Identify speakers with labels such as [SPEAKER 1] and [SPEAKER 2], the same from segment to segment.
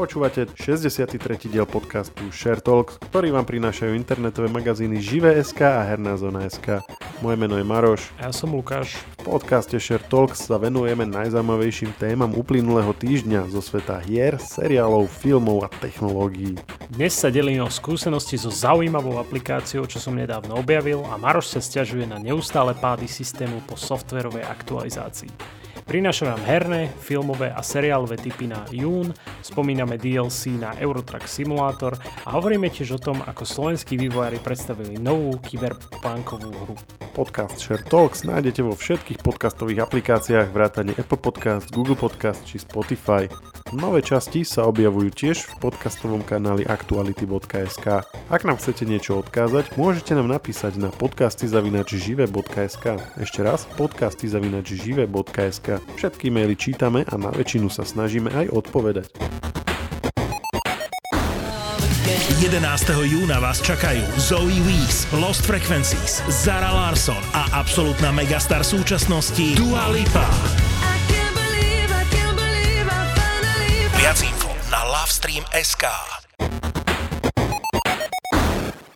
[SPEAKER 1] Počúvate 63. diel podcastu Share Talks, ktorý vám prinášajú internetové magazíny Žive.sk a Herná zona.sk. Moje meno je Maroš.
[SPEAKER 2] Ja som Lukáš.
[SPEAKER 1] V podcaste Share Talks sa venujeme najzaujímavejším témam uplynulého týždňa zo sveta hier, seriálov, filmov a technológií.
[SPEAKER 2] Dnes sa delím o skúsenosti so zaujímavou aplikáciou, čo som nedávno objavil a Maroš sa stiažuje na neustále pády systému po softverovej aktualizácii. Prinášam vám herné, filmové a seriálové typy na jún, spomíname DLC na Eurotrack Simulator a hovoríme tiež o tom, ako slovenskí vývojári predstavili novú kyberpunkovú hru.
[SPEAKER 1] Podcast Share Talks nájdete vo všetkých podcastových aplikáciách vrátane Apple Podcast, Google Podcast či Spotify. Nové časti sa objavujú tiež v podcastovom kanáli aktuality.sk. Ak nám chcete niečo odkázať, môžete nám napísať na podcastyzavinačžive.sk. Ešte raz, podcastyzavinačžive.sk. Všetky maily čítame a na väčšinu sa snažíme aj odpovedať.
[SPEAKER 3] 11. júna vás čakajú Zoe Weeks, Lost Frequencies, Zara Larson a absolútna megastar súčasnosti Dua Lipa. Viac info na Lovestream.sk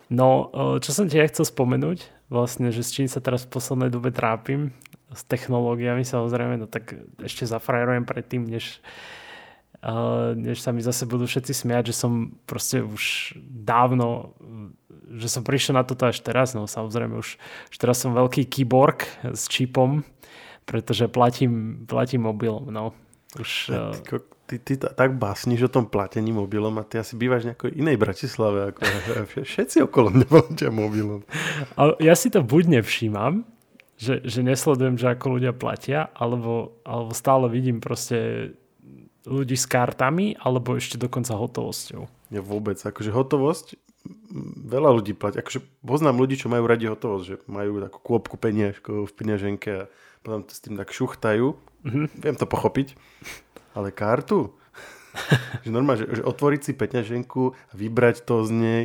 [SPEAKER 2] No, čo som ti ja chcel spomenúť, vlastne, že s čím sa teraz v poslednej dobe trápim, s technológiami samozrejme, no tak ešte zafrajerujem predtým, než, uh, než sa mi zase budú všetci smiať, že som proste už dávno, že som prišiel na toto až teraz, no samozrejme už, už teraz som veľký keyboard s čipom, pretože platím, platím mobilom, no. Už,
[SPEAKER 1] ty, ty, ty tak básniš o tom platení mobilom a ty asi bývaš v nejakej inej Bratislave. Ako, všetci okolo mňa platia mobilom.
[SPEAKER 2] A ja si to buď nevšímam, že, že nesledujem, že ako ľudia platia, alebo, alebo stále vidím proste ľudí s kartami, alebo ešte dokonca hotovosťou.
[SPEAKER 1] Ja vôbec, akože hotovosť, veľa ľudí platí. Akože poznám ľudí, čo majú radi hotovosť, že majú takú kôpku peniažkov v peňaženke a potom s tým tak šuchtajú Mm-hmm. Viem to pochopiť. Ale kartu? že normálne, že, že otvoriť si peňaženku, vybrať to z nej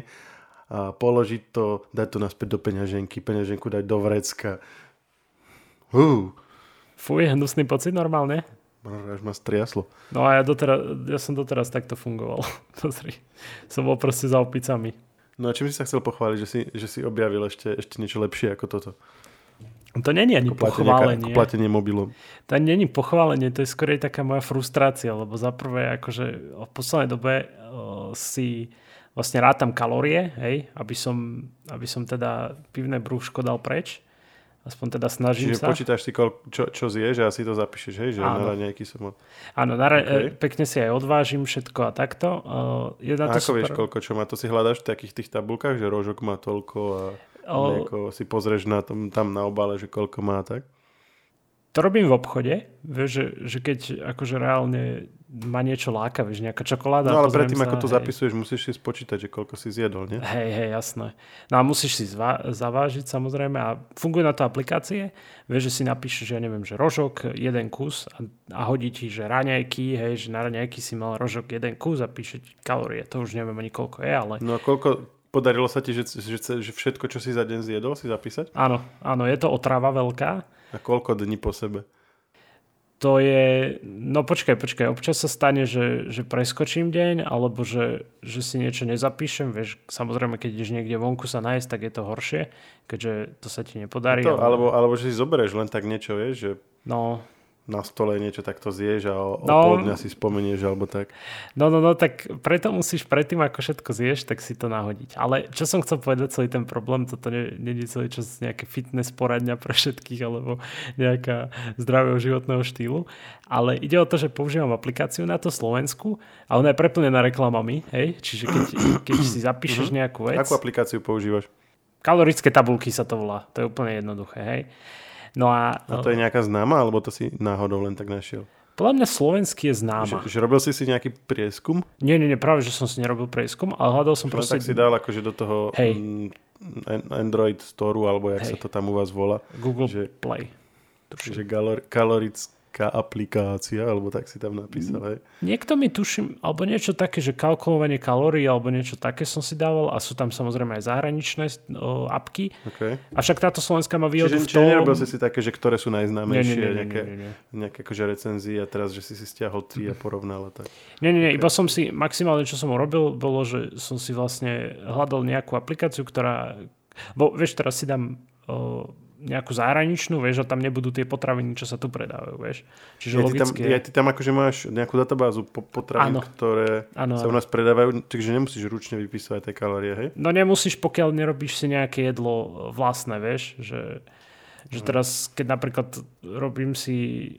[SPEAKER 1] a položiť to, dať to naspäť do peňaženky, peňaženku dať do vrecka. Hú.
[SPEAKER 2] Fuj, hnusný pocit normálne?
[SPEAKER 1] Až ma striaslo.
[SPEAKER 2] No a ja, doteraz, ja som doteraz takto fungoval. Pozri, som bol proste za opicami.
[SPEAKER 1] No a čím si sa chcel pochváliť, že si, že si objavil ešte, ešte niečo lepšie ako toto?
[SPEAKER 2] To není ani ako pochválenie.
[SPEAKER 1] Ako platenie mobilom.
[SPEAKER 2] To není pochválenie, to je skôr taká moja frustrácia, lebo za prvé, akože v poslednej dobe uh, si vlastne rátam kalórie, hej, aby som, aby som teda pivné brúško dal preč. Aspoň teda snažím
[SPEAKER 1] Čiže
[SPEAKER 2] sa.
[SPEAKER 1] počítaš si, čo, čo zješ a si to zapíšeš, hej? Že Áno. na raňajky som...
[SPEAKER 2] Áno, na ra- okay. pekne si aj odvážim všetko a takto. Uh,
[SPEAKER 1] je na to a ako super... vieš, koľko čo má? To si hľadáš v takých tých tabulkách, že rožok má toľko a... Nejako si pozrieš na tom, tam na obale, že koľko má, tak?
[SPEAKER 2] To robím v obchode, vieš, že, že keď akože reálne ma niečo láka, vieš, nejaká čokoláda.
[SPEAKER 1] No ale predtým, sa, ako to hej. zapisuješ, musíš si spočítať, že koľko si zjedol, nie?
[SPEAKER 2] Hej, hej, jasné. No a musíš si zva- zavážiť samozrejme a fungujú na to aplikácie. Vieš, že si napíšeš, že ja neviem, že rožok, jeden kus a, a hodí ti, že raňajky, hej, že na raňajky si mal rožok jeden kus a píše ti kalórie. To už neviem ani koľko je, ale...
[SPEAKER 1] No a koľko, Podarilo sa ti, že, že, že všetko, čo si za deň zjedol, si zapísať?
[SPEAKER 2] Áno, áno, je to otrava veľká.
[SPEAKER 1] A koľko dní po sebe?
[SPEAKER 2] To je, no počkaj, počkaj, občas sa stane, že, že preskočím deň, alebo že, že si niečo nezapíšem, vieš, samozrejme, keď ideš niekde vonku sa nájsť, tak je to horšie, keďže to sa ti nepodarí.
[SPEAKER 1] To, alebo, alebo že si zoberieš len tak niečo, vieš, že...
[SPEAKER 2] No,
[SPEAKER 1] na stole niečo takto zješ a o, no, o pol dňa si spomenieš alebo tak.
[SPEAKER 2] No, no, no, tak preto musíš predtým, ako všetko zješ, tak si to nahodiť. Ale čo som chcel povedať, celý ten problém, toto nie, je celý čas nejaké fitness poradňa pre všetkých alebo nejaká zdravého životného štýlu. Ale ide o to, že používam aplikáciu na to Slovensku a ona je preplnená reklamami, hej? Čiže keď, keď si zapíšeš mhm. nejakú vec...
[SPEAKER 1] Akú aplikáciu používaš?
[SPEAKER 2] Kalorické tabulky sa to volá. To je úplne jednoduché, hej?
[SPEAKER 1] No a, a to je nejaká známa, alebo to si náhodou len tak našiel?
[SPEAKER 2] Podľa mňa slovenský je známa.
[SPEAKER 1] Že, že robil si si nejaký prieskum?
[SPEAKER 2] Nie, nie, nie, práve, že som si nerobil prieskum, ale hľadal som proste...
[SPEAKER 1] tak si dal akože do toho Hej. Android Store, alebo jak Hej. sa to tam u vás volá.
[SPEAKER 2] Google že, Play.
[SPEAKER 1] Tuším. Že kaloric, aplikácia, alebo tak si tam napísal, hej.
[SPEAKER 2] Niekto mi tuším, alebo niečo také, že kalkulovanie kalórií, alebo niečo také som si dával a sú tam samozrejme aj zahraničné o, apky.
[SPEAKER 1] Okay.
[SPEAKER 2] Avšak táto slovenská má výhodu
[SPEAKER 1] čiže,
[SPEAKER 2] v tom...
[SPEAKER 1] Čiže nerobil si si také, že ktoré sú najznámejšie,
[SPEAKER 2] Nie, nie, nie, nie,
[SPEAKER 1] nejaké,
[SPEAKER 2] nie, nie.
[SPEAKER 1] nejaké akože recenzie a teraz, že si si stiahol tri a porovnal a tak.
[SPEAKER 2] Nie, nie, nie, iba som si, maximálne čo som urobil, bolo, že som si vlastne hľadal nejakú aplikáciu, ktorá, bo vieš, teraz si dám o, nejakú zahraničnú, vieš, a tam nebudú tie potraviny, čo sa tu predávajú, vieš. Čiže
[SPEAKER 1] Ja ty, tam, ja, ty tam akože máš nejakú databázu po, potravín, ktoré
[SPEAKER 2] Áno,
[SPEAKER 1] sa u nás predávajú, takže nemusíš ručne vypisovať tie kalórie, hej?
[SPEAKER 2] No nemusíš, pokiaľ nerobíš si nejaké jedlo vlastné, vieš, že, že teraz, keď napríklad robím si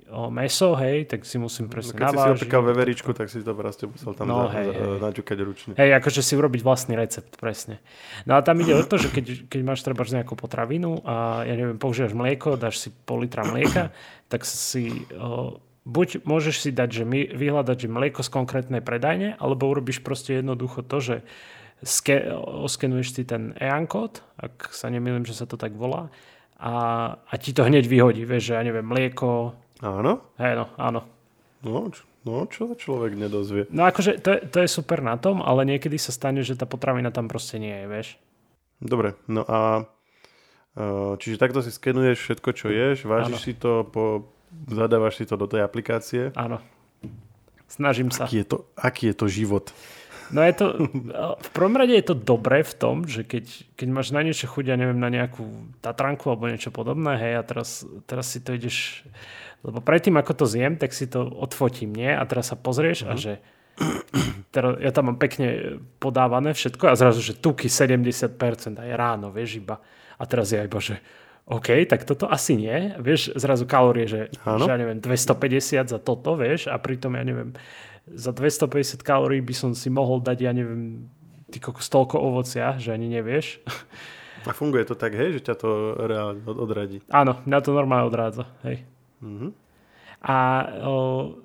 [SPEAKER 2] o, meso, hej, tak si musím presne
[SPEAKER 1] No, keď si si
[SPEAKER 2] navážiť.
[SPEAKER 1] opekal veveričku, tak si to proste musel tam
[SPEAKER 2] No,
[SPEAKER 1] za,
[SPEAKER 2] hej,
[SPEAKER 1] za, naťukať ručne.
[SPEAKER 2] Hej, akože si urobiť vlastný recept, presne. No a tam ide o to, že keď, keď máš treba nejakú potravinu a ja neviem, používaš mlieko, dáš si pol litra mlieka, tak si o, buď môžeš si dať, že my, vyhľadať, že mlieko z konkrétnej predajne, alebo urobíš proste jednoducho to, že ske, oskenuješ si ten EAN kód, ak sa nemýlim, že sa to tak volá, a, a ti to hneď vyhodí, vieš, že ja neviem, mlieko,
[SPEAKER 1] Áno?
[SPEAKER 2] hej no, áno,
[SPEAKER 1] No, čo, no, čo sa človek nedozvie?
[SPEAKER 2] No akože to je, to je super na tom, ale niekedy sa stane, že tá potravina tam proste nie je, vieš.
[SPEAKER 1] Dobre, no a e, čiže takto si skenuješ všetko, čo ješ, vážiš
[SPEAKER 2] Áno.
[SPEAKER 1] si to, po, zadávaš si to do tej aplikácie.
[SPEAKER 2] Áno. Snažím sa.
[SPEAKER 1] Aký je to, aký je to život?
[SPEAKER 2] No je to, v prvom rade je to dobré v tom, že keď, keď máš na niečo chuť, ja neviem, na nejakú Tatranku alebo niečo podobné, hej, a teraz, teraz si to ideš, lebo predtým, ako to zjem, tak si to odfotím, nie? A teraz sa pozrieš a že teraz, ja tam mám pekne podávané všetko a zrazu, že tuky 70% aj ráno, vieš, iba. A teraz je iba, že OK, tak toto asi nie. Vieš, zrazu kalórie, že, že ja neviem, 250 za toto, vieš, a pritom ja neviem, za 250 kalórií by som si mohol dať, ja neviem, ty kokos, toľko ovocia, že ani nevieš.
[SPEAKER 1] A funguje to tak, hej, že ťa to reálne od- odradí.
[SPEAKER 2] Áno, mňa to normálne odrádza. Hej.
[SPEAKER 1] Mhm.
[SPEAKER 2] A,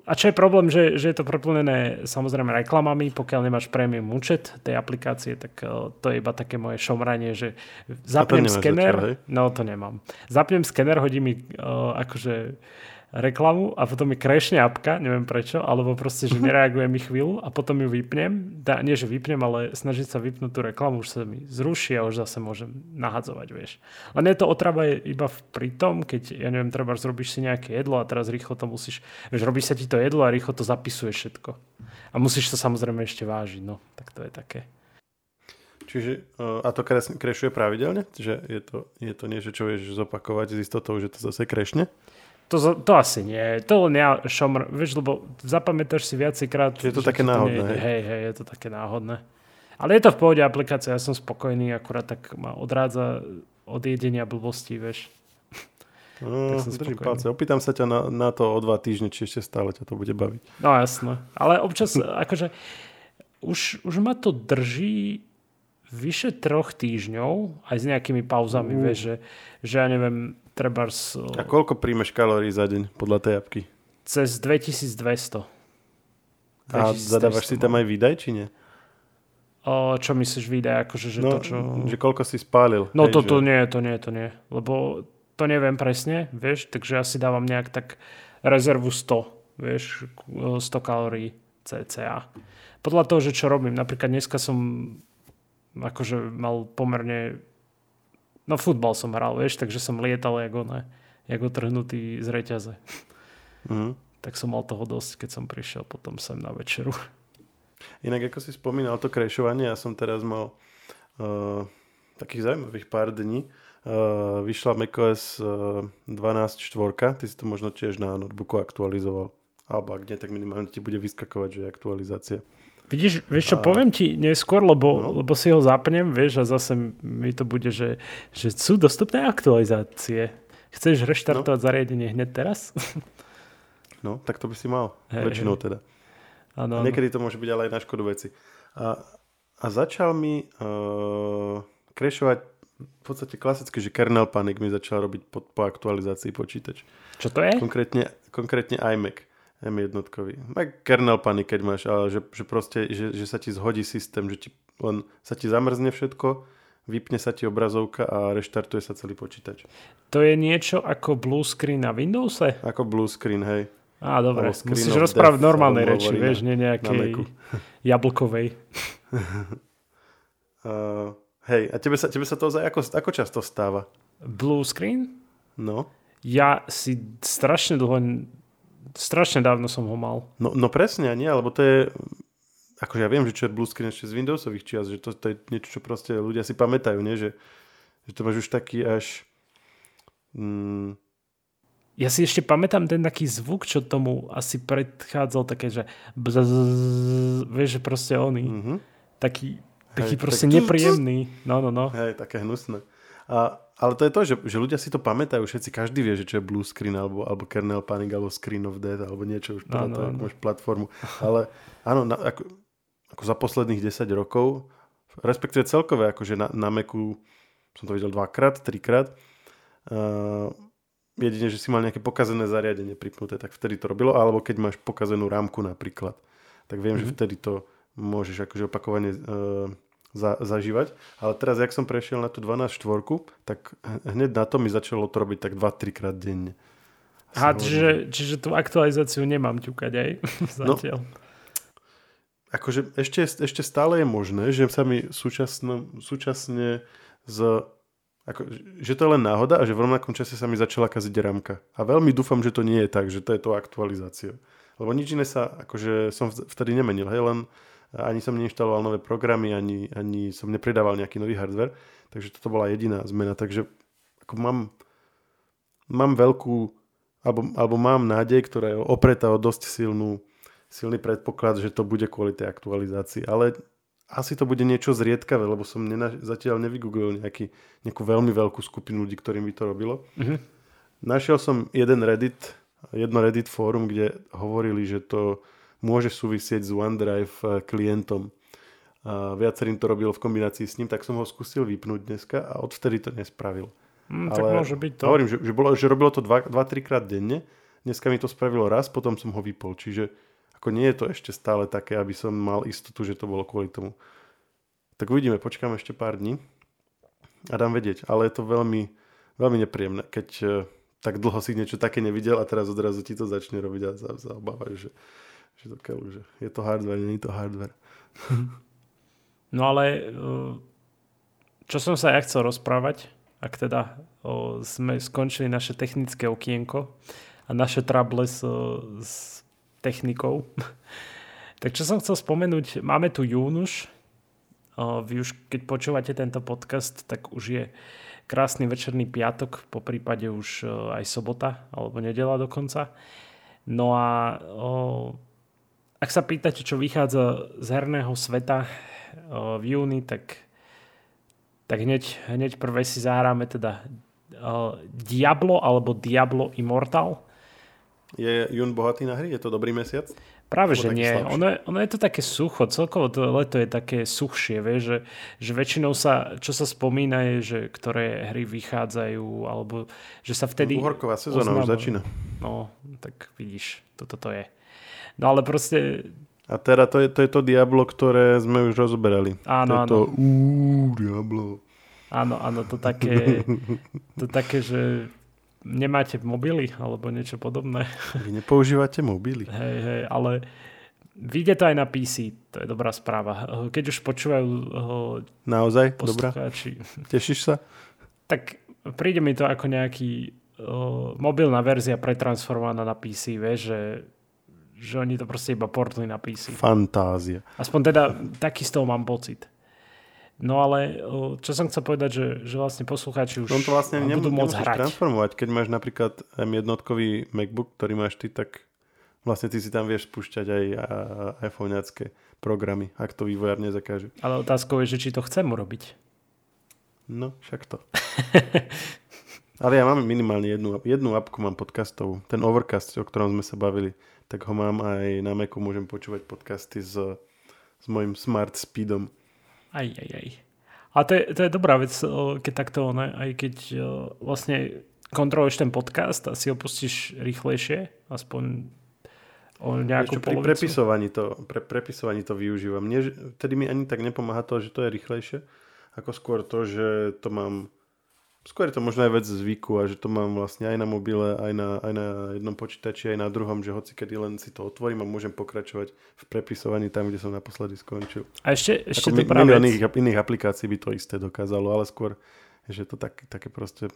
[SPEAKER 2] a čo je problém, že, že je to preplnené samozrejme reklamami, pokiaľ nemáš premium účet tej aplikácie, tak to je iba také moje šomranie, že zapnem skener, no to nemám. Zapnem skener, hodí mi akože reklamu a potom mi krešne apka, neviem prečo, alebo proste, že nereaguje mi chvíľu a potom ju vypnem, da, nie že vypnem, ale snažiť sa vypnúť tú reklamu, už sa mi zruší a už zase môžem nahadzovať, vieš. Len je to otrava iba v- pri tom, keď, ja neviem, treba zrobíš si nejaké jedlo a teraz rýchlo to musíš, vieš, robí sa ti to jedlo a rýchlo to zapisuje všetko. A musíš to samozrejme ešte vážiť, no, tak to je také.
[SPEAKER 1] Čiže, e, a to krešuje pravidelne? Že je to, je to niečo, čo vieš zopakovať s istotou, že to zase krešne?
[SPEAKER 2] To, to asi nie. To len ja šomr, vieš, lebo zapamätáš si viacejkrát.
[SPEAKER 1] Čiže je to také
[SPEAKER 2] ti
[SPEAKER 1] náhodné,
[SPEAKER 2] nejde.
[SPEAKER 1] hej?
[SPEAKER 2] Hej, je to také náhodné. Ale je to v pohode aplikácia, ja som spokojný, akurát tak ma odrádza od jedenia blbostí, vieš.
[SPEAKER 1] No, držím palce. Opýtam sa ťa na, na to o dva týždne, či ešte stále ťa to bude baviť.
[SPEAKER 2] No jasné. Ale občas, akože, už, už ma to drží vyše troch týždňov, aj s nejakými pauzami,
[SPEAKER 1] Uh.
[SPEAKER 2] vieš, že, že ja neviem, treba
[SPEAKER 1] A koľko príjmeš kalórií za deň podľa tej apky?
[SPEAKER 2] cez 2200.
[SPEAKER 1] A
[SPEAKER 2] 2400
[SPEAKER 1] zadávaš si tam aj výdaj, či nie?
[SPEAKER 2] O, čo myslíš výdaj, akože, že
[SPEAKER 1] no,
[SPEAKER 2] to, čo...
[SPEAKER 1] že koľko si spálil.
[SPEAKER 2] No
[SPEAKER 1] hej,
[SPEAKER 2] to,
[SPEAKER 1] že...
[SPEAKER 2] to nie, to nie, to nie. Lebo to neviem presne, vieš, takže ja si dávam nejak tak rezervu 100, vieš, 100 kalórií cca. Podľa toho, že čo robím. Napríklad dneska som akože mal pomerne no futbal som hral, vieš, takže som lietal jak one, jak otrhnutý z reťaze.
[SPEAKER 1] Mhm.
[SPEAKER 2] Tak som mal toho dosť, keď som prišiel potom sem na večeru.
[SPEAKER 1] Inak ako si spomínal to krešovanie, ja som teraz mal uh, takých zaujímavých pár dní. Uh, vyšla macOS uh, 12.4, ty si to možno tiež na notebooku aktualizoval. Alebo ak nie, tak minimálne ti bude vyskakovať, že je aktualizácia.
[SPEAKER 2] Vidíš, vieš čo, poviem ti neskôr, lebo,
[SPEAKER 1] No.
[SPEAKER 2] lebo si ho zapnem, vieš, a zase mi to bude, že, že sú dostupné aktualizácie. Chceš reštartovať zariadenie hneď teraz?
[SPEAKER 1] No, tak to by si mal.
[SPEAKER 2] Hej,
[SPEAKER 1] väčšinou teda.
[SPEAKER 2] Áno,
[SPEAKER 1] A niekedy to môže byť ale aj na škodu veci. A, a začal mi uh, krešovať v podstate klasicky, že kernel panic mi začal robiť po, po aktualizácii počítač.
[SPEAKER 2] Čo to je?
[SPEAKER 1] Konkrétne, konkrétne iMac M1. Mac kernel panic, keď máš, ale že, že proste, že, že sa ti zhodí systém, že ti len sa ti zamrzne všetko, vypne sa ti obrazovka a reštartuje sa celý počítač.
[SPEAKER 2] To je niečo ako blue screen na Windowse?
[SPEAKER 1] Ako blue screen, hej.
[SPEAKER 2] Á, dobre, musíš rozprávať v normálnej reči,
[SPEAKER 1] hovorí
[SPEAKER 2] vieš,
[SPEAKER 1] na-
[SPEAKER 2] nie
[SPEAKER 1] na
[SPEAKER 2] nejakej jablkovej.
[SPEAKER 1] Uh, hej, a tebe sa, tebe sa to ako, ako často stáva?
[SPEAKER 2] Blue screen?
[SPEAKER 1] No,
[SPEAKER 2] Ja si strašne dlho, strašne dávno som ho mal.
[SPEAKER 1] no, no presne, nie, lebo to je, akože ja viem, že čo je blue screen ešte z Windowsových čias, že to, to je niečo, čo proste ľudia si pamätajú, nie? Že, že to máš už taký až... Mm,
[SPEAKER 2] Ja si ešte pamätám ten taký zvuk, čo tomu asi predchádzal, také, že bzzz, vieš, že proste oný,
[SPEAKER 1] mhm.
[SPEAKER 2] taký, taký
[SPEAKER 1] Hej,
[SPEAKER 2] proste
[SPEAKER 1] tak-
[SPEAKER 2] nepríjemný. No, no, no.
[SPEAKER 1] Hej, také hnusné. A, ale to je to, že, že ľudia si to pamätajú, všetci, každý vie, že čo je blue screen, alebo, alebo kernel panic, alebo screen of death, alebo niečo už podľa toho, ako
[SPEAKER 2] áno.
[SPEAKER 1] máš platformu. Ale áno, na, ako, ako za posledných 10 rokov, respektíve celkové, akože na, na Macu som to videl dvakrát, trikrát, uh, jedine, že si mal nejaké pokazené zariadenie pripnuté, tak vtedy to robilo, alebo keď máš pokazenú rámku napríklad, tak viem, mm-hmm. že vtedy to môžeš akože opakovane uh, za, zažívať. Ale teraz, jak som prešiel na tú 12.4, tak hneď na to mi začalo to robiť tak 2-3 krát denne.
[SPEAKER 2] Aha, čiže, čiže tú aktualizáciu nemám ťukať aj
[SPEAKER 1] No.
[SPEAKER 2] zatiaľ.
[SPEAKER 1] akože ešte, ešte stále je možné, že sa mi súčasno, súčasne z ako, že to je len náhoda a že v rovnakom čase sa mi začala kaziť ramka. A veľmi dúfam, že to nie je tak, že to je to aktualizáciou. Lebo nič iné sa, akože som vtedy nemenil, hej, len ani som neinštaloval nové programy, ani, ani som nepridával nejaký nový hardware, takže toto bola jediná zmena, takže ako mám, mám veľkú, alebo, alebo mám nádej, ktorá je opretá o dosť silnú, silný predpoklad, že to bude kvôli tej aktualizácii, ale asi to bude niečo zriedkavé, lebo som nena, zatiaľ nevygooglil nejaký, nejakú veľmi veľkú skupinu ľudí, ktorým by to robilo.
[SPEAKER 2] Mhm.
[SPEAKER 1] Našiel som jeden Reddit, jedno Reddit fórum, kde hovorili, že to môže súvisieť s OneDrive eh, klientom. A viacerým to robil v kombinácii s ním, tak som ho skúsil vypnúť dneska a odvtedy to nespravil.
[SPEAKER 2] Hm, tak môže byť to.
[SPEAKER 1] Hovorím, že, že, bolo, že robilo to 2-3 krát denne, dneska mi to spravilo raz, potom som ho vypol. Čiže ako nie je to ešte stále také, aby som mal istotu, že to bolo kvôli tomu. Tak uvidíme, počkáme ešte pár dní a dám vedieť. Ale je to veľmi, veľmi nepríjemné, keď eh, tak dlho si niečo také nevidel a teraz odrazu ti to začne robiť a za, za obávaš, že, že to keľu, že je to hardware, nie je to hardware.
[SPEAKER 2] No ale uh, čo som sa ja chcel rozprávať, ak teda sme skončili naše technické okienko a naše trable s, uh, s technikou, tak čo som chcel spomenúť, máme tu jún už, Uh, vy už keď počúvate tento podcast, tak už je krásny večerný piatok, po prípade už uh, aj sobota alebo nedela dokonca. No a uh, ak sa pýtate, čo vychádza z herného sveta uh, v júni, tak, tak hneď, hneď prvé si zahráme teda uh, Diablo alebo Diablo Immortal.
[SPEAKER 1] Je Jún bohatý na hry? Je to dobrý mesiac?
[SPEAKER 2] Práve, že nie.
[SPEAKER 1] slabší?
[SPEAKER 2] Ono je, ono je to také sucho. Celkovo to leto je také suchšie, vieš, že, že väčšinou sa, čo sa spomína je, že ktoré hry vychádzajú, alebo že sa vtedy...
[SPEAKER 1] Uhorková sezóna už začína.
[SPEAKER 2] No, tak vidíš, toto to je. No ale proste,
[SPEAKER 1] A teda to je, to je to Diablo, ktoré sme už rozoberali.
[SPEAKER 2] Áno,
[SPEAKER 1] to
[SPEAKER 2] áno.
[SPEAKER 1] to, uú, Diablo.
[SPEAKER 2] áno, áno, to také, to také, že nemáte mobily, alebo niečo podobné.
[SPEAKER 1] Vy nepoužívate mobily.
[SPEAKER 2] Hej, hej, ale vyjde to aj na PC, to je dobrá správa. Keď už počúvajú eh,
[SPEAKER 1] Naozaj? Dobrá.
[SPEAKER 2] poslucháči,
[SPEAKER 1] Tešíš sa?
[SPEAKER 2] tak príde mi to ako nejaký uh, mobilná verzia pretransformovaná na PC, vieš, že, že oni to proste iba portli na PC.
[SPEAKER 1] Fantázia.
[SPEAKER 2] Aspoň teda taký z toho mám pocit. No ale čo som chcel povedať, že, že vlastne poslucháči už
[SPEAKER 1] On to vlastne nem,
[SPEAKER 2] budú môcť hrať.
[SPEAKER 1] transformovať. Keď máš napríklad M1 MacBook, ktorý máš ty, tak vlastne ty si tam vieš spúšťať aj iPhoneacké programy, ak to vývojár nezakáže.
[SPEAKER 2] Ale otázkou je, že či to chcem urobiť.
[SPEAKER 1] No, však to. Ale ja mám minimálne jednu, jednu apku mám podcastovú. Ten Overcast, o ktorom sme sa bavili, tak ho mám aj na Macu, môžem počúvať podcasty s, s mojim Smart Speedom.
[SPEAKER 2] Aj, aj, aj. A to je, to je dobrá vec, keď takto, ne, aj keď vlastne kontroluješ ten podcast a si ho pustíš rýchlejšie, aspoň o nejakú
[SPEAKER 1] Ešte pri prepisovaní to, pre, prepisovaní to využívam. Nie, vtedy mi ani tak nepomáha to, že to je rýchlejšie, ako skôr to, že to mám skôr je to možno aj vec zvyku a že to mám vlastne aj na mobile, aj na, aj na jednom počítači, aj na druhom, že hoci kedy len si to otvorím a môžem pokračovať v prepisovaní tam, kde som naposledy skončil.
[SPEAKER 2] A ešte, ešte
[SPEAKER 1] Ako
[SPEAKER 2] to práve...
[SPEAKER 1] iných, iných aplikácií by to isté dokázalo, ale skôr, že to tak, také proste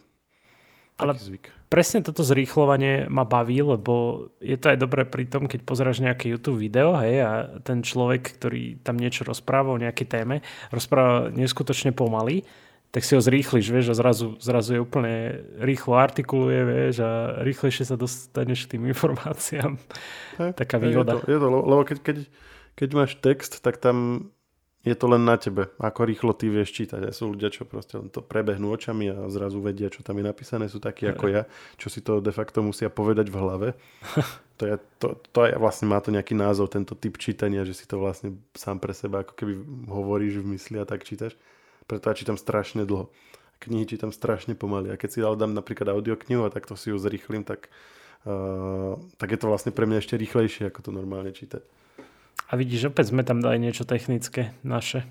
[SPEAKER 2] ale
[SPEAKER 1] zvyk.
[SPEAKER 2] presne toto zrýchlovanie ma baví, lebo je to aj dobré pri tom, keď pozeráš nejaké YouTube video hej, a ten človek, ktorý tam niečo rozpráva o nejakej téme, rozpráva neskutočne pomaly, tak si ho zrýchliš, vieš, a zrazu, zrazu je úplne rýchlo artikuluje, vieš, a rýchlejšie sa dostaneš k tým informáciám.
[SPEAKER 1] Hej,
[SPEAKER 2] Taká výhoda.
[SPEAKER 1] Je to, je to, lebo keď, keď, keď máš text, tak tam je to len na tebe, ako rýchlo ty vieš čítať. A sú ľudia, čo proste len to prebehnú očami a zrazu vedia, čo tam je napísané. Sú takí ako ja, čo si to de facto musia povedať v hlave. To je, to, to je vlastne má to nejaký názov, tento typ čítania, že si to vlastne sám pre seba ako keby hovoríš v mysli a tak čítaš. Preto ja čítam strašne dlho. Knihy čítam strašne pomaly. A keď si ale dám napríklad audioknihu a takto si ju zrýchlim, tak, uh, tak je to vlastne pre mňa ešte rýchlejšie, ako to normálne čítať.
[SPEAKER 2] A vidíš, opäť sme tam dali niečo technické naše.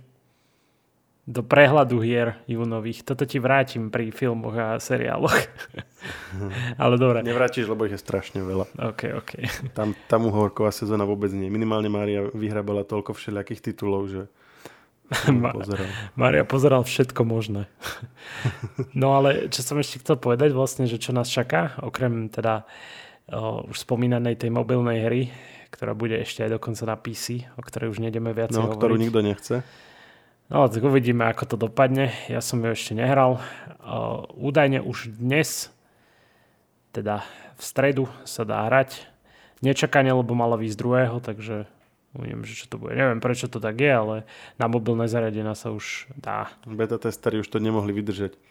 [SPEAKER 2] Do prehľadu hier júnových. Toto ti vrátim pri filmoch a seriáloch. Ale dobre.
[SPEAKER 1] Nevrátiš, lebo ich je strašne veľa.
[SPEAKER 2] OK, OK.
[SPEAKER 1] Tam, tam uhorková sezóna vôbec nie. Minimálne Mária vyhrabala toľko všelijakých titulov, že
[SPEAKER 2] Ma- Mária pozeral všetko možné. No ale čo som ešte chcel povedať vlastne, že čo nás čaká, okrem teda o, už spomínanej tej mobilnej hry, ktorá bude ešte aj dokonca na PC, o ktorej už nejdeme viac
[SPEAKER 1] no,
[SPEAKER 2] hovoriť.
[SPEAKER 1] ktorú nikto nechce.
[SPEAKER 2] No, tak uvidíme, ako to dopadne. Ja som ju ešte nehral. Uh, údajne už dnes, teda v stredu, sa dá hrať. Nečakanie, lebo malo výsť druhého, takže uvidím, že čo to bude. Neviem, prečo to tak je, ale na mobilné zariadenia sa už dá.
[SPEAKER 1] Beta testery už to nemohli vydržať.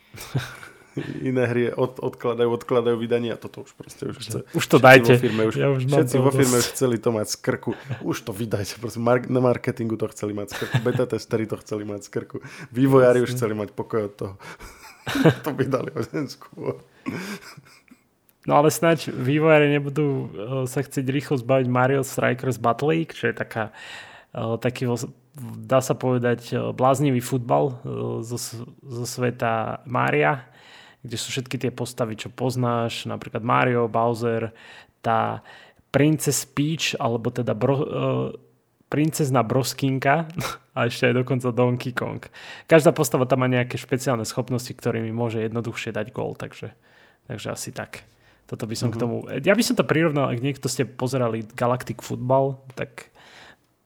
[SPEAKER 1] Iné hry od, odkladajú, odkladajú vydanie a toto už proste už chce.
[SPEAKER 2] Už to
[SPEAKER 1] všetci
[SPEAKER 2] dajte.
[SPEAKER 1] Vo firme už,
[SPEAKER 2] Ja už
[SPEAKER 1] všetci vo firme
[SPEAKER 2] dosť.
[SPEAKER 1] už chceli to mať z krku. Už to vydajte. Proste mar- na marketingu to chceli mať z krku. Beta testery to chceli mať z krku. Vývojári už chceli mať pokoj od toho. to vydali o deň skôr.
[SPEAKER 2] No ale snáď vývojári nebudú uh, sa chcieť rýchlo zbaviť Mario Strikers Battle League, čo je taká, uh, taký, dá sa povedať, uh, bláznivý futbal zo, zo sveta Mária, kde sú všetky tie postavy, čo poznáš, napríklad Mario, Bowser, tá Princess Peach, alebo teda bro, princezna Broskinka a ešte aj dokonca Donkey Kong. Každá postava tam má nejaké špeciálne schopnosti, ktorými môže jednoduchšie dať gól, takže, takže asi tak. Toto by som mm-hmm. k tomu... Ja by som to prirovnal, ak niekto ste pozerali Galactic Football, tak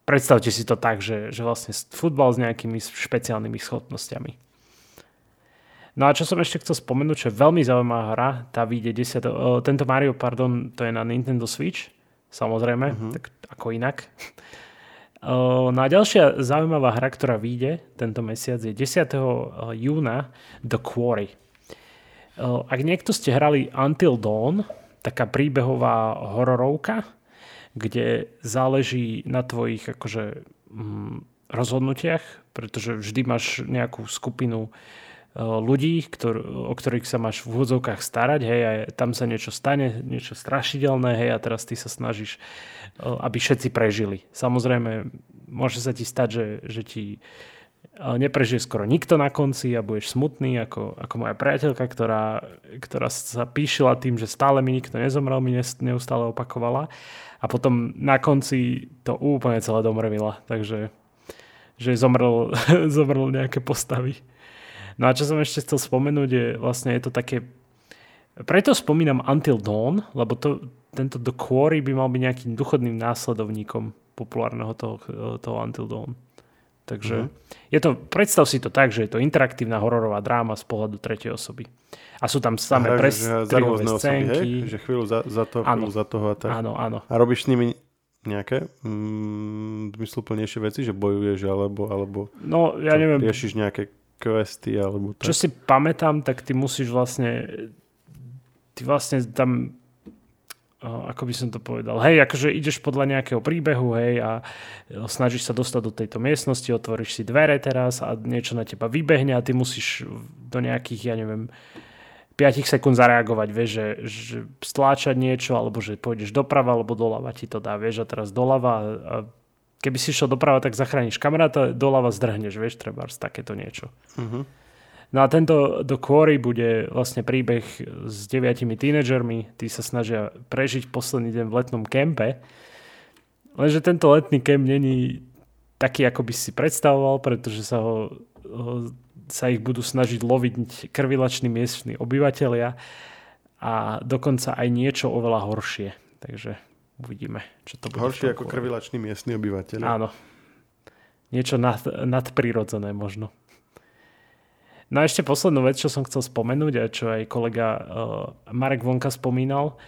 [SPEAKER 2] predstavte si to tak, že, že vlastne futbal s nejakými špeciálnymi schopnosťami. No a čo som ešte chcel spomenúť, čo je veľmi zaujímavá hra, tá vyjde 10. Uh, tento Mario, pardon, to je na Nintendo Switch, samozrejme, mm-hmm. tak ako inak. Uh, no a ďalšia zaujímavá hra, ktorá vyjde tento mesiac je 10. júna The Quarry. Ak niekto ste hrali Until Dawn, taká príbehová hororovka, kde záleží na tvojich akože, mm, rozhodnutiach, pretože vždy máš nejakú skupinu uh, ľudí, ktor- o ktorých sa máš v úvodzovkách starať, hej, a tam sa niečo stane, niečo strašidelné, hej, a teraz ty sa snažíš, uh, aby všetci prežili. Samozrejme, môže sa ti stať, že, že ti neprežije skoro nikto na konci a budeš smutný, ako, ako moja priateľka, ktorá, ktorá sa píšila tým, že stále mi nikto nezomrel, mi neustále opakovala. A potom na konci to úplne celé domrvila. Takže že zomrel, zomrel nejaké postavy. No a čo som ešte chcel spomenúť, je vlastne je to také... Preto spomínam Until Dawn, lebo to, tento The Quarry by mal byť nejakým duchovným následovníkom populárneho toho, toho Until Dawn. Takže mm-hmm. je to, predstav si to tak, že je to interaktívna hororová dráma z pohľadu tretej osoby. A sú tam samé pres,
[SPEAKER 1] za rôzne osoby, hej? Že chvíľu za, za to, chvíľu za toho a tak.
[SPEAKER 2] Áno, áno.
[SPEAKER 1] A robíš s nimi nejaké mm, zmysluplnejšie veci, že bojuješ alebo, alebo
[SPEAKER 2] no, ja neviem,
[SPEAKER 1] riešiš nejaké questy alebo tak.
[SPEAKER 2] Čo si pamätám, tak ty musíš vlastne ty vlastne tam ako by som to povedal, hej, akože ideš podľa nejakého príbehu, hej, a snažíš sa dostať do tejto miestnosti, otvoríš si dvere teraz a niečo na teba vybehne a ty musíš do nejakých, ja neviem, 5 sekúnd zareagovať, vieš, že, že stláčať niečo, alebo že pôjdeš doprava, alebo doľava ti to dá, vieš, a teraz doľava a keby si šiel doprava, tak zachrániš kamaráta, doľava zdrhneš, vieš, treba takéto niečo.
[SPEAKER 1] Uh-huh.
[SPEAKER 2] No a tento do Quarry bude vlastne príbeh s deviatimi tínedžermi. Tí sa snažia prežiť posledný deň v letnom kempe. Lenže tento letný kemp není taký, ako by si predstavoval, pretože sa, ho, ho, sa ich budú snažiť loviť krvilační miestni obyvateľia a dokonca aj niečo oveľa horšie. Takže uvidíme, čo to bude.
[SPEAKER 1] Horšie ako krvilační miestni obyvateľia.
[SPEAKER 2] Áno. Niečo nad, nadprirodzené možno. No a ešte poslednú vec, čo som chcel spomenúť a čo aj kolega uh, Marek Vonka spomínal.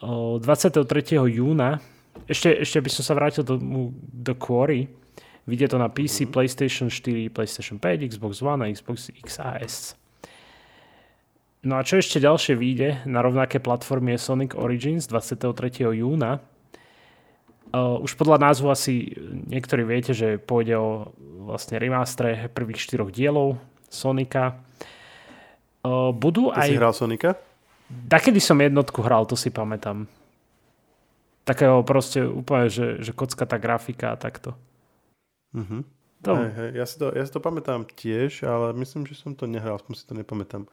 [SPEAKER 2] Uh, 23. júna, ešte, ešte by som sa vrátil do, do Quarry, Vidie to na PC, mm-hmm. PlayStation 4, PlayStation 5, Xbox One a Xbox XS. No a čo ešte ďalšie vyjde na rovnaké platformy je Sonic Origins 23. júna. Uh, už podľa názvu asi niektorí viete, že pôjde o vlastne remastre prvých štyroch dielov Sonika. Uh, budú
[SPEAKER 1] Ty
[SPEAKER 2] aj...
[SPEAKER 1] si hral Sonika?
[SPEAKER 2] Takedy som jednotku hral, to si pamätám. Takého proste úplne, že, že kocka tá grafika a takto.
[SPEAKER 1] Uh-huh. To... Hej, hej. Ja, si to, ja si to pamätám tiež, ale myslím, že som to nehral, aspoň si to nepamätám.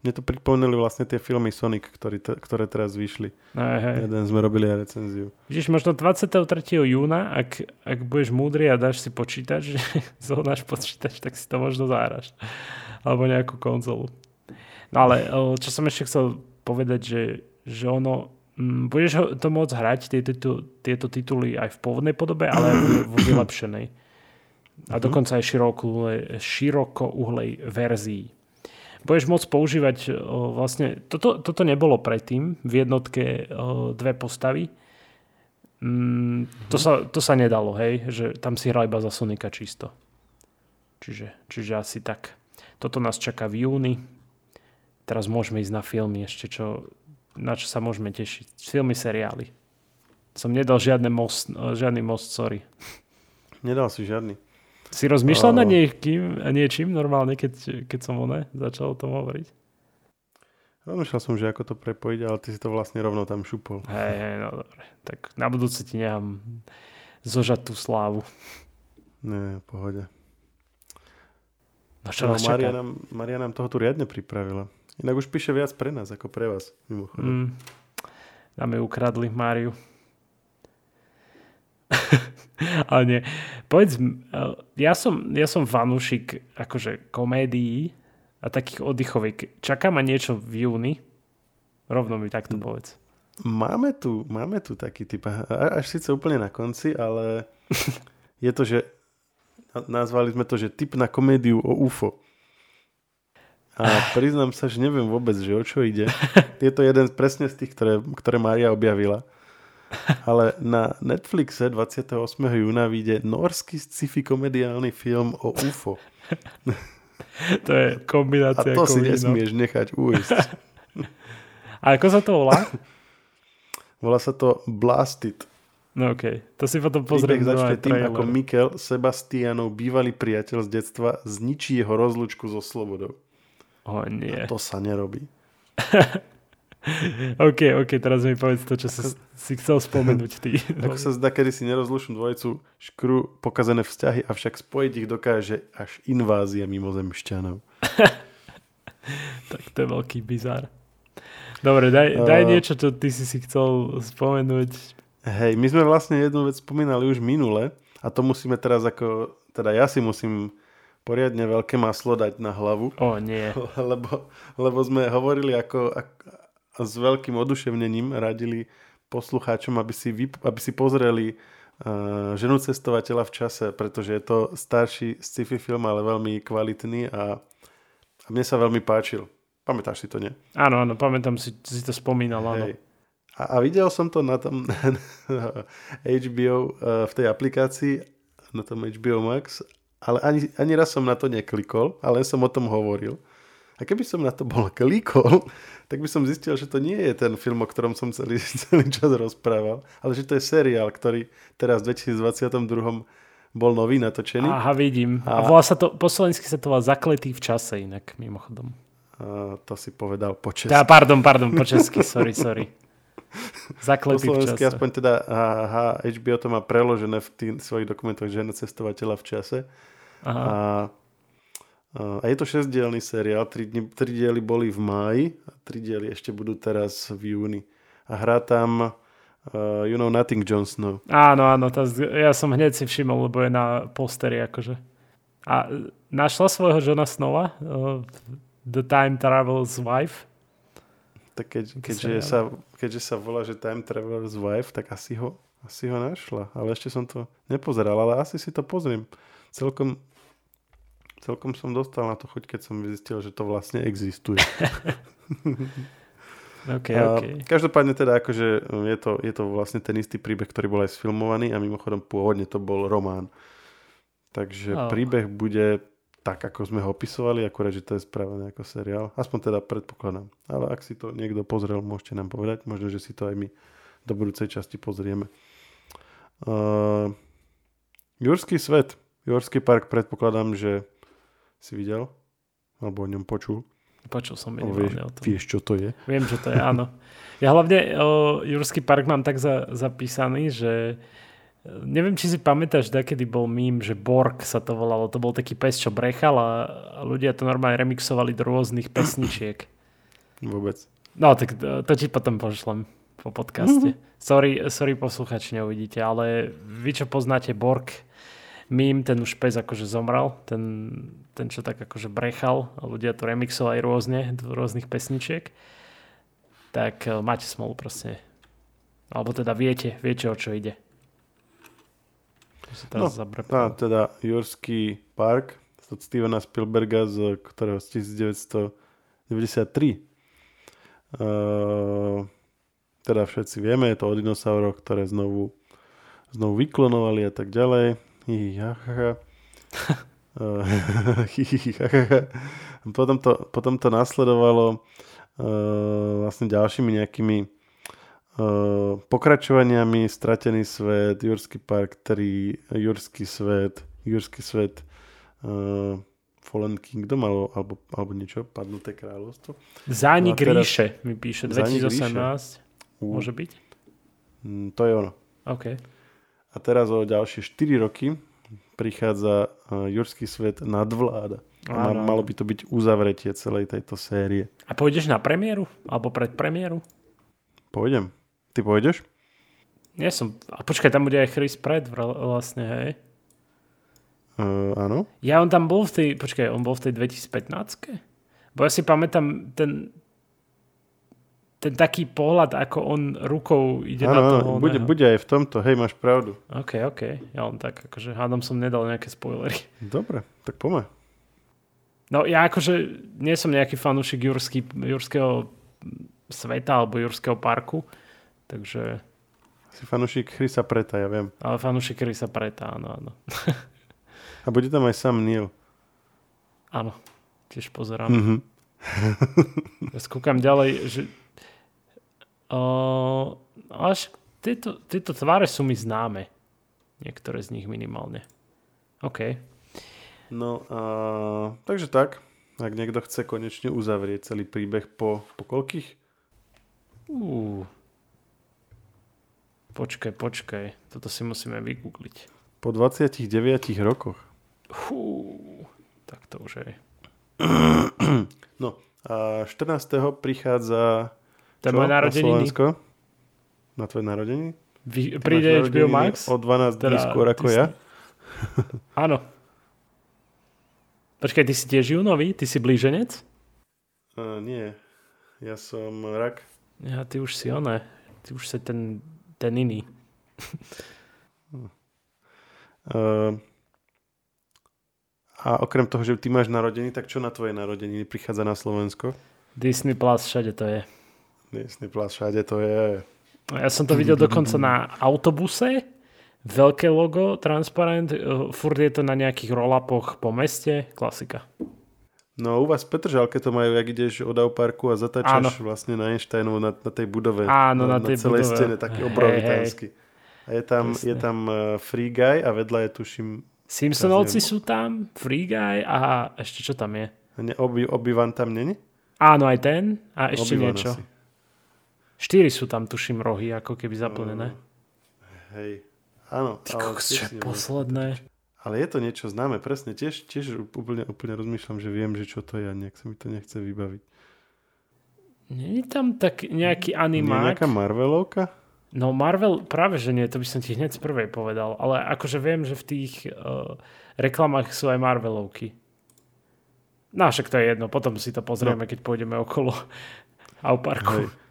[SPEAKER 1] Mne to pripomínali vlastne tie filmy Sonic, ktorý te, ktoré teraz vyšli.
[SPEAKER 2] Hej, hej.
[SPEAKER 1] Jeden sme robili aj recenziu.
[SPEAKER 2] Vidíš, možno 23. júna, ak, ak budeš múdry a dáš si počítač, zohnáš počítač, tak si to možno zahraš. Alebo nejakú konzolu. No ale čo som ešte chcel povedať, že, že ono, m, budeš to môcť hrať, tieto, tieto tituly aj v pôvodnej podobe, ale aj vo vylepšenej. A mm dokonca aj široko uhlej verzii budeš môcť používať o, vlastne, toto, toto nebolo predtým v jednotke o, dve postavy. Mm, to, mhm. sa, to sa nedalo, hej, že tam si hral iba za Sonika čisto. Čiže, čiže asi tak. Toto nás čaká v júni. Teraz môžeme ísť na filmy ešte, čo, na čo sa môžeme tešiť. Filmy, seriály. Som nedal žiadne most, žiadny most, sorry.
[SPEAKER 1] Nedal si žiadny.
[SPEAKER 2] Si rozmýšľal uh, nad niekým, niečím normálne, keď, keď som one začal o tom hovoriť?
[SPEAKER 1] Rozmýšľal som, že ako to prepojiť, ale ty si to vlastne rovno tam šupol.
[SPEAKER 2] Hej, hej, no dobre. Tak na budúce ti nechám zožať tú slávu.
[SPEAKER 1] Nie, pohode.
[SPEAKER 2] No čo no, nás
[SPEAKER 1] Maria nám, Maria nám toho tu riadne pripravila. Inak už píše viac pre nás ako pre vás, mimochodom. Mm.
[SPEAKER 2] Nám ju ukradli Máriu. Ale nie. Povedz, eh, ja som, ja som fanúšik akože komédií a takých oddychoviek. Čaká ma niečo v júni? Rovno mi takto povedz.
[SPEAKER 1] Máme tu, máme tu taký typ, až síce úplne na konci, ale je to, že nazvali sme to, že typ na komédiu o UFO. A priznám sa, že neviem vôbec, že o čo ide. Je to jeden presne z tých, ktoré, ktoré Mária objavila. Ale na Netflixe 28. júna vyjde norský sci-fi komediálny film o UFO.
[SPEAKER 2] To je kombinácia.
[SPEAKER 1] A to si nesmieš nechať ujsť.
[SPEAKER 2] A ako sa to volá?
[SPEAKER 1] Volá sa to Blasted.
[SPEAKER 2] No okej, okay. to si potom pozriem.
[SPEAKER 1] Príbeh začne tým, ako Mikel Sebastianov, bývalý priateľ z detstva, zničí jeho rozlučku so slobodou.
[SPEAKER 2] O nie.
[SPEAKER 1] A to sa nerobí.
[SPEAKER 2] OK, OK, teraz mi povedz to, čo si, si chcel spomenúť ty.
[SPEAKER 1] Ako sa zdá, kedy si nerozlušnú dvojicu škru pokazené vzťahy, avšak spojiť ich dokáže až invázia mimozemšťanov.
[SPEAKER 2] tak to je veľký bizar. Dobre, daj, uh, daj niečo, čo ty si si chcel spomenúť.
[SPEAKER 1] Hej, my sme vlastne jednu vec spomínali už minule a to musíme teraz ako, teda ja si musím poriadne veľké maslo dať na hlavu.
[SPEAKER 2] O, nie.
[SPEAKER 1] Lebo, lebo sme hovorili ako, ako s veľkým oduševnením radili poslucháčom, aby si, vyp- aby si pozreli uh, ženu cestovateľa v čase, pretože je to starší sci-fi film, ale veľmi kvalitný a, a mne sa veľmi páčil. Pamätáš si to, nie?
[SPEAKER 2] Áno, áno, pamätám si, si to spomínal, áno. Hej.
[SPEAKER 1] A, a videl som to na tom HBO uh, v tej aplikácii, na tom HBO Max, ale ani, ani raz som na to neklikol, ale som o tom hovoril. A keby som na to bol klikol, tak by som zistil, že to nie je ten film, o ktorom som celý, celý čas rozprával, ale že to je seriál, ktorý teraz v 2022 bol nový natočený.
[SPEAKER 2] Aha, vidím. A, a volá sa to, po slovensky sa to volá Zakletý v čase inak, mimochodom.
[SPEAKER 1] A to si povedal po česky.
[SPEAKER 2] Tá, pardon, pardon, po česky, sorry, sorry. Zakletý
[SPEAKER 1] po slovensky aspoň teda aha, HBO to má preložené v tých svojich dokumentoch žena cestovateľa v čase. Aha. A A je to šesťdielný seriál, tri, tri diely boli v máji a tri diely ešte budú teraz v júni. A hrá tam uh, you know Nothing Jon Snow.
[SPEAKER 2] Áno, áno, tá, ja som hneď si všimol, lebo je na posteri akože. A našla svojho Johna Snowa? Uh, The Time Travel's Wife?
[SPEAKER 1] Tak keď, keďže, sa, keďže sa volá, že Time Travel's Wife, tak asi ho, asi ho našla. Ale ešte som to nepozeral, ale asi si to pozriem. Celkom Celkom som dostal na to chuť, keď som zistil, že to vlastne existuje.
[SPEAKER 2] okay, okay.
[SPEAKER 1] Každopádne teda akože um, je to, je to vlastne ten istý príbeh, ktorý bol aj sfilmovaný a mimochodom pôvodne to bol román. Takže oh. príbeh bude tak, ako sme ho opisovali, akurát, že to je spravené ako seriál. Aspoň teda predpokladám. Ale ak si to niekto pozrel, môžete nám povedať. Možno, že si to aj my do budúcej časti pozrieme. Uh, Jurský svet. Jurský park predpokladám, že si videl? Alebo o ňom počul?
[SPEAKER 2] Počul som minimálne vieš, o tom.
[SPEAKER 1] Vieš, čo to je?
[SPEAKER 2] Viem, čo to je, áno. Ja hlavne o Jurský park mám tak za, zapísaný, že neviem, či si pamätáš, kedy bol mím, že Borg sa to volalo. To bol taký pes, čo brechal a, a ľudia to normálne remixovali do rôznych pesničiek.
[SPEAKER 1] Vôbec.
[SPEAKER 2] No, tak to, to ti potom pošlem po podcaste. Mm-hmm. Sorry, sorry posluchači, neuvidíte, ale vy, čo poznáte Borg, mím, ten už pes akože zomrel, ten, ten čo tak akože brechal ľudia to remixovali rôzne do rôznych pesničiek, tak uh, máte smolu proste. Alebo teda viete, viete o čo ide.
[SPEAKER 1] no, tá, teda Jurský park od Stevena Spielberga, z ktorého z 1993. Uh, teda všetci vieme, je to o dinosauroch, ktoré znovu, znovu vyklonovali a tak ďalej. potom, to, potom to nasledovalo uh, vlastne ďalšími nejakými uh, pokračovaniami Stratený svet, Jurský park 3, Jurský svet, Jurský svet uh, Fallen Kingdom alebo, alebo, alebo niečo, Padnuté kráľovstvo.
[SPEAKER 2] Zánik no ríše mi píše, 2018. Môže byť?
[SPEAKER 1] Mm, to je ono.
[SPEAKER 2] OK.
[SPEAKER 1] A teraz o ďalšie 4 roky prichádza Jurský svet nadvláda. A má, malo by to byť uzavretie celej tejto série.
[SPEAKER 2] A pôjdeš na premiéru? Alebo pred premiéru?
[SPEAKER 1] Pôjdem. Ty pôjdeš?
[SPEAKER 2] Nie som. A počkaj, tam bude aj Chris Pratt vlastne, hej?
[SPEAKER 1] Uh, áno.
[SPEAKER 2] Ja on tam bol v tej, počkaj, on bol v tej 2015 Bo ja si pamätám ten, ten taký pohľad, ako on rukou ide ano, na toho.
[SPEAKER 1] Bude, bude aj v tomto, hej, máš pravdu.
[SPEAKER 2] OK, OK. Ja len tak, akože hádam som nedal nejaké spoilery.
[SPEAKER 1] Dobre, tak poďme.
[SPEAKER 2] No ja akože nie som nejaký fanúšik Jurský, Jurského sveta alebo Jurského parku, takže...
[SPEAKER 1] Si fanúšik Chrisa Preta, ja viem.
[SPEAKER 2] Ale fanúšik Chrisa Preta, áno, áno.
[SPEAKER 1] A bude tam aj Sam Neill.
[SPEAKER 2] Áno, tiež pozerám. Mm-hmm. ja skúkam ďalej, že Uh, až tieto, tieto tváre sú mi známe. Niektoré z nich minimálne. OK.
[SPEAKER 1] No a takže tak. Ak niekto chce konečne uzavrieť celý príbeh po, po koľkých?
[SPEAKER 2] Uh. Počkaj, počkaj. Toto si musíme vygoogliť.
[SPEAKER 1] Po 29 rokoch.
[SPEAKER 2] Fú, tak to už je.
[SPEAKER 1] No a 14. prichádza
[SPEAKER 2] je moje narodeniny.
[SPEAKER 1] Na tvoje narodeniny?
[SPEAKER 2] Vy, príde HBO Max?
[SPEAKER 1] O 12 dní teda, skôr ako ja?
[SPEAKER 2] Áno. Počkaj, ty si tiež júnový? Ty si blíženec?
[SPEAKER 1] Uh, nie. Ja som rak.
[SPEAKER 2] Ja, ty už si oné. Ty už si ten, ten iný.
[SPEAKER 1] uh, a okrem toho, že ty máš narodeniny, tak čo na tvoje narodeniny prichádza na Slovensko?
[SPEAKER 2] Disney Plus, všade to je.
[SPEAKER 1] Disney Plus, všade to je.
[SPEAKER 2] Ja som to videl dokonca na autobuse, veľké logo, transparent, e, furt je to na nejakých rolapoch po meste, klasika.
[SPEAKER 1] No u vás v Petržalke to majú, jak ideš od Auparku a zatáčaš Áno. vlastne na Einsteinu na, na tej budove.
[SPEAKER 2] Áno, na, na, na tej
[SPEAKER 1] celej
[SPEAKER 2] budove.
[SPEAKER 1] stene, taký obrovitánsky. A je tam, je tam uh, Free Guy a vedľa je tuším...
[SPEAKER 2] Simpsonovci sú tam, Free Guy a ešte čo tam je?
[SPEAKER 1] Ne, obi, Obi-Wan tam není?
[SPEAKER 2] Áno, aj ten a ešte
[SPEAKER 1] Obi-Wan
[SPEAKER 2] niečo.
[SPEAKER 1] Asi.
[SPEAKER 2] Štyri sú tam, tuším, rohy, ako keby zaplnené.
[SPEAKER 1] Uh, hej. Áno.
[SPEAKER 2] Ty kokos, čo je posledné?
[SPEAKER 1] Ale je to niečo známe, presne. Tiež, tiež úplne, úplne rozmýšľam, že viem, že čo to je a nejak sa mi to nechce vybaviť.
[SPEAKER 2] Nie je tam tak nejaký animák? Nie
[SPEAKER 1] nejaká Marvelovka?
[SPEAKER 2] No Marvel práve, že nie, to by som ti hneď z prvej povedal. Ale akože viem, že v tých uh, reklamách sú aj Marvelovky. No však to je jedno, potom si to pozrieme, no. keď pôjdeme okolo Auparku. Hej.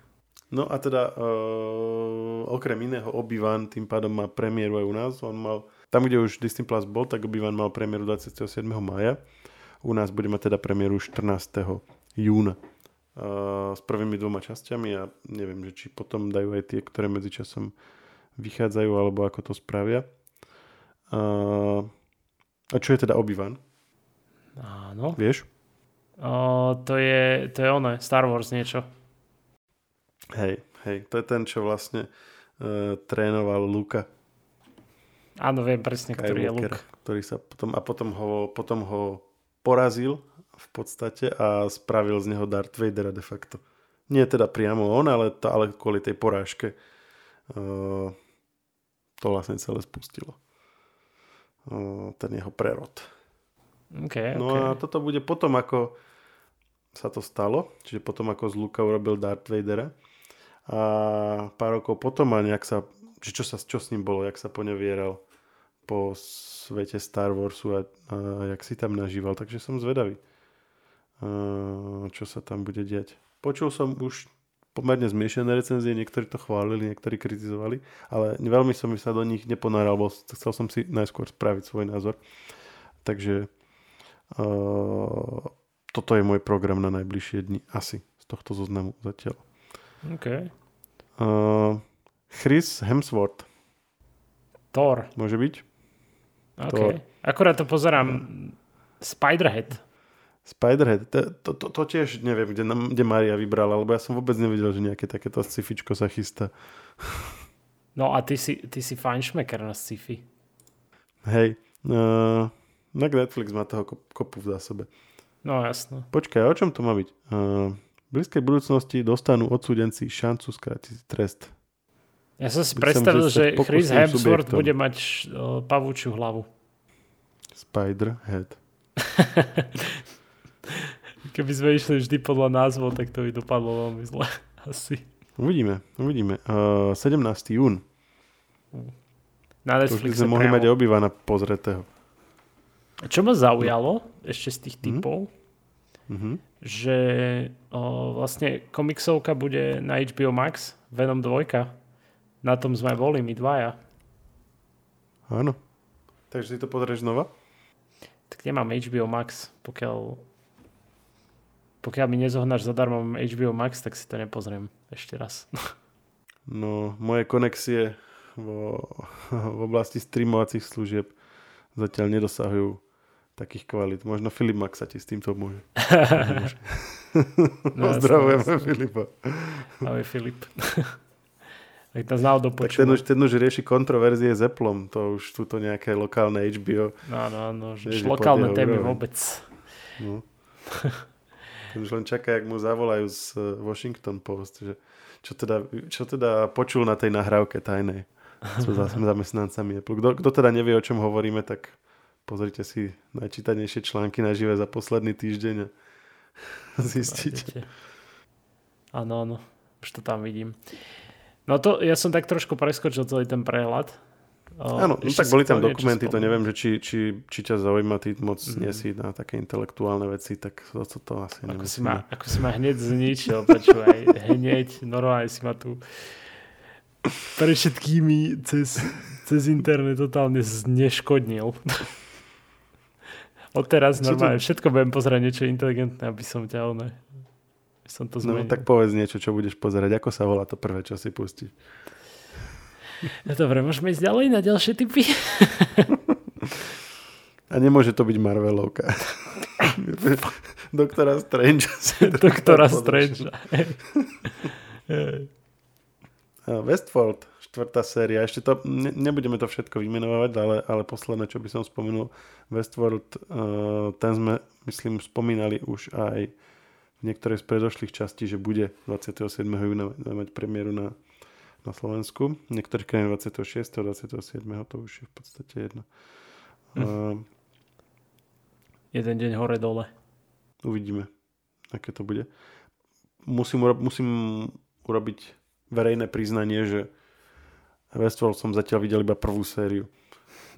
[SPEAKER 1] No a teda uh, okrem iného Obi-Wan tým pádom má premiéru aj u nás. On mal, tam, kde už Disney Plus bol, tak Obi-Wan mal premiéru 27. maja. U nás bude mať teda premiéru 14. júna uh, s prvými dvoma časťami a neviem, že či potom dajú aj tie, ktoré medzičasom vychádzajú, alebo ako to spravia. Uh, a čo je teda Obi-Wan?
[SPEAKER 2] Áno.
[SPEAKER 1] Vieš?
[SPEAKER 2] O, to, je, to je ono, Star Wars niečo.
[SPEAKER 1] Hej, hej, to je ten, čo vlastne uh, trénoval Luka.
[SPEAKER 2] Áno, viem presne, ktorý je Luke.
[SPEAKER 1] Ktorý sa potom, a potom ho, potom ho porazil v podstate a spravil z neho Darth Vadera de facto. Nie teda priamo on, ale, to, ale kvôli tej porážke uh, to vlastne celé spustilo. Uh, ten jeho prerod.
[SPEAKER 2] Okay,
[SPEAKER 1] no okay. a toto bude potom, ako sa to stalo, čiže potom, ako z Luka urobil Darth Vadera a pár rokov potom a nejak sa, že čo, sa, čo s ním bolo, jak sa ponevieral po svete Star Warsu a, a jak si tam nažíval, takže som zvedavý, a, čo sa tam bude diať. Počul som už pomerne zmiešané recenzie, niektorí to chválili, niektorí kritizovali, ale veľmi som sa do nich neponáral, bo chcel som si najskôr spraviť svoj názor. Takže Uh, toto je môj program na najbližšie dni. Asi z tohto zoznamu zatiaľ.
[SPEAKER 2] OK.
[SPEAKER 1] Uh, Chris Hemsworth.
[SPEAKER 2] Thor.
[SPEAKER 1] Môže byť?
[SPEAKER 2] OK. Thor. Akurát to pozerám Spiderhead.
[SPEAKER 1] Spiderhead. To, to, to, to tiež neviem, kde, kde Maria vybrala, lebo ja som vôbec nevedel, že nejaké takéto sci-fičko sa chystá.
[SPEAKER 2] No a ty si, ty si fajnšmeker na sci-fi.
[SPEAKER 1] Hej. Uh, Netflix má toho kopu v zásobe.
[SPEAKER 2] No jasno.
[SPEAKER 1] Počkaj, o čom to má byť? Uh, v blízkej budúcnosti dostanú odsúdenci šancu skrátiť trest.
[SPEAKER 2] Ja som si predstavil, že, že Chris Hemsworth bude mať uh, pavúčiu hlavu.
[SPEAKER 1] Spider-Head.
[SPEAKER 2] Keby sme išli vždy podľa názvov, tak to by dopadlo veľmi zle. Asi.
[SPEAKER 1] Uvidíme, uvidíme. Uh, 17. jún.
[SPEAKER 2] Na Netflixe
[SPEAKER 1] to sme mohli mať obývaná pozretého.
[SPEAKER 2] Čo ma zaujalo ešte z tých mhm. typov, mm-hmm. Že o, vlastne komiksovka bude na HBO Max, Venom 2. Na tom sme boli my dvaja.
[SPEAKER 1] Áno. Takže si to pozrieš znova?
[SPEAKER 2] Tak nemám HBO Max, pokiaľ pokiaľ mi nezohnáš zadarmo HBO Max, tak si to nepozriem ešte raz.
[SPEAKER 1] No, moje konexie vo, v oblasti streamovacích služieb zatiaľ nedosahujú takých kvalít. Možno Filip Max sa ti s týmto môže. no, Pozdravujeme Filipa.
[SPEAKER 2] Ahoj Filip. Tak nás náhodou
[SPEAKER 1] tak ten už, ten už rieši kontroverzie s Applom. To už sú to nejaké lokálne HBO.
[SPEAKER 2] Áno, áno, už lokálne témy vôbec. No.
[SPEAKER 1] ten už len čaká, jak mu zavolajú z eh, Washington Post, že čo teda, čo teda počul na tej nahrávke tajnej s zamestnancami Apple. Kto, kto teda nevie, o čom hovoríme, tak Pozrite si najčítanejšie články na živé za posledný týždeň a zistíte.
[SPEAKER 2] Áno, áno, už to tam vidím. No to, ja som tak trošku preskočil celý ten prehľad.
[SPEAKER 1] Áno, no tak boli tam dokumenty, to neviem, že či, či, či ťa zaujíma, ty moc mm. nie si na také intelektuálne veci, tak to, to, to asi
[SPEAKER 2] ako si, ma, ako si ma hneď zničil, počúvaj, hneď, normálne si ma tu pre všetkými cez, cez internet totálne zneškodnil. Odteraz normálne to... všetko budem pozerať niečo inteligentné, aby som ťa ono... Som to
[SPEAKER 1] No tak povedz niečo, čo budeš pozerať. Ako sa volá to prvé, čo si pustíš?
[SPEAKER 2] No dobre, môžeme ísť ďalej na ďalšie typy.
[SPEAKER 1] A nemôže to byť Marvelovka. Doktora Strange.
[SPEAKER 2] Doktora Strange.
[SPEAKER 1] Westworld štvrtá séria. Ešte to, ne, nebudeme to všetko vymenovať, ale, ale posledné, čo by som spomenul, Westworld, uh, ten sme, myslím, spomínali už aj v niektorej z predošlých častí, že bude 27. júna mať premiéru na, na Slovensku. Niektorých krajín 26. 27. to už je v podstate jedno. Uh,
[SPEAKER 2] Jeden deň hore-dole.
[SPEAKER 1] Uvidíme, aké to bude. Musím, musím urobiť verejné priznanie, že Westworld som zatiaľ videl iba prvú sériu.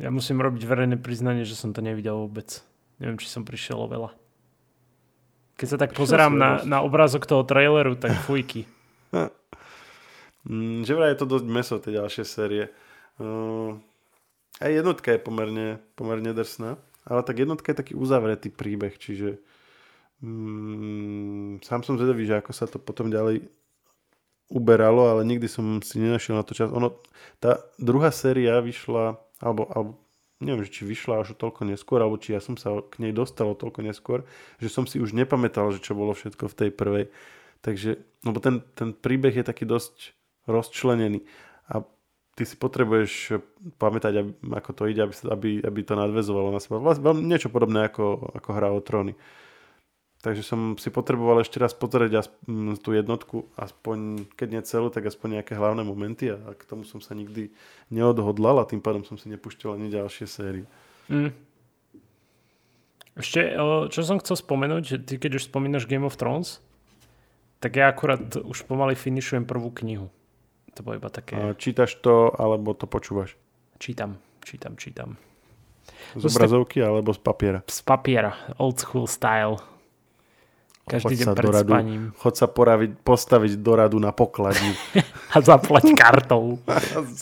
[SPEAKER 2] Ja musím robiť verejné priznanie, že som to nevidel vôbec. Neviem, či som prišiel o veľa. Keď sa tak pozerám na, na obrázok toho traileru, tak fujky.
[SPEAKER 1] Mm, že vraj je to dosť meso, tie ďalšie série. Uh, aj jednotka je pomerne, pomerne drsná, ale tak jednotka je taký uzavretý príbeh, čiže um, sám som zvedavý, že ako sa to potom ďalej uberalo, ale nikdy som si nenašiel na to čas. Ono, tá druhá séria vyšla, alebo, alebo neviem, či vyšla až toľko neskôr, alebo či ja som sa k nej dostal toľko neskôr, že som si už nepamätal, že čo bolo všetko v tej prvej. Takže, lebo ten, ten príbeh je taký dosť rozčlenený a ty si potrebuješ pamätať, aby, ako to ide, aby, aby, aby to nadvezovalo na seba. Vlastne niečo podobné ako, ako hra o tróny. Takže som si potreboval ešte raz pozrieť tú jednotku, aspoň keď nie celú, tak aspoň nejaké hlavné momenty a k tomu som sa nikdy neodhodlal a tým pádom som si nepúšťal ani ďalšie série. Mm.
[SPEAKER 2] Ešte, čo som chcel spomenúť, že ty keď už spomínaš Game of Thrones, tak ja akurát už pomaly finišujem prvú knihu. To bolo iba také...
[SPEAKER 1] Čítaš to, alebo to počúvaš?
[SPEAKER 2] Čítam, čítam, čítam.
[SPEAKER 1] Z obrazovky, alebo z papiera?
[SPEAKER 2] Z papiera, old school style. Každý deň pred
[SPEAKER 1] radu,
[SPEAKER 2] spaním.
[SPEAKER 1] Chod sa poraviť, postaviť do radu na pokladni.
[SPEAKER 2] a zaplať kartou.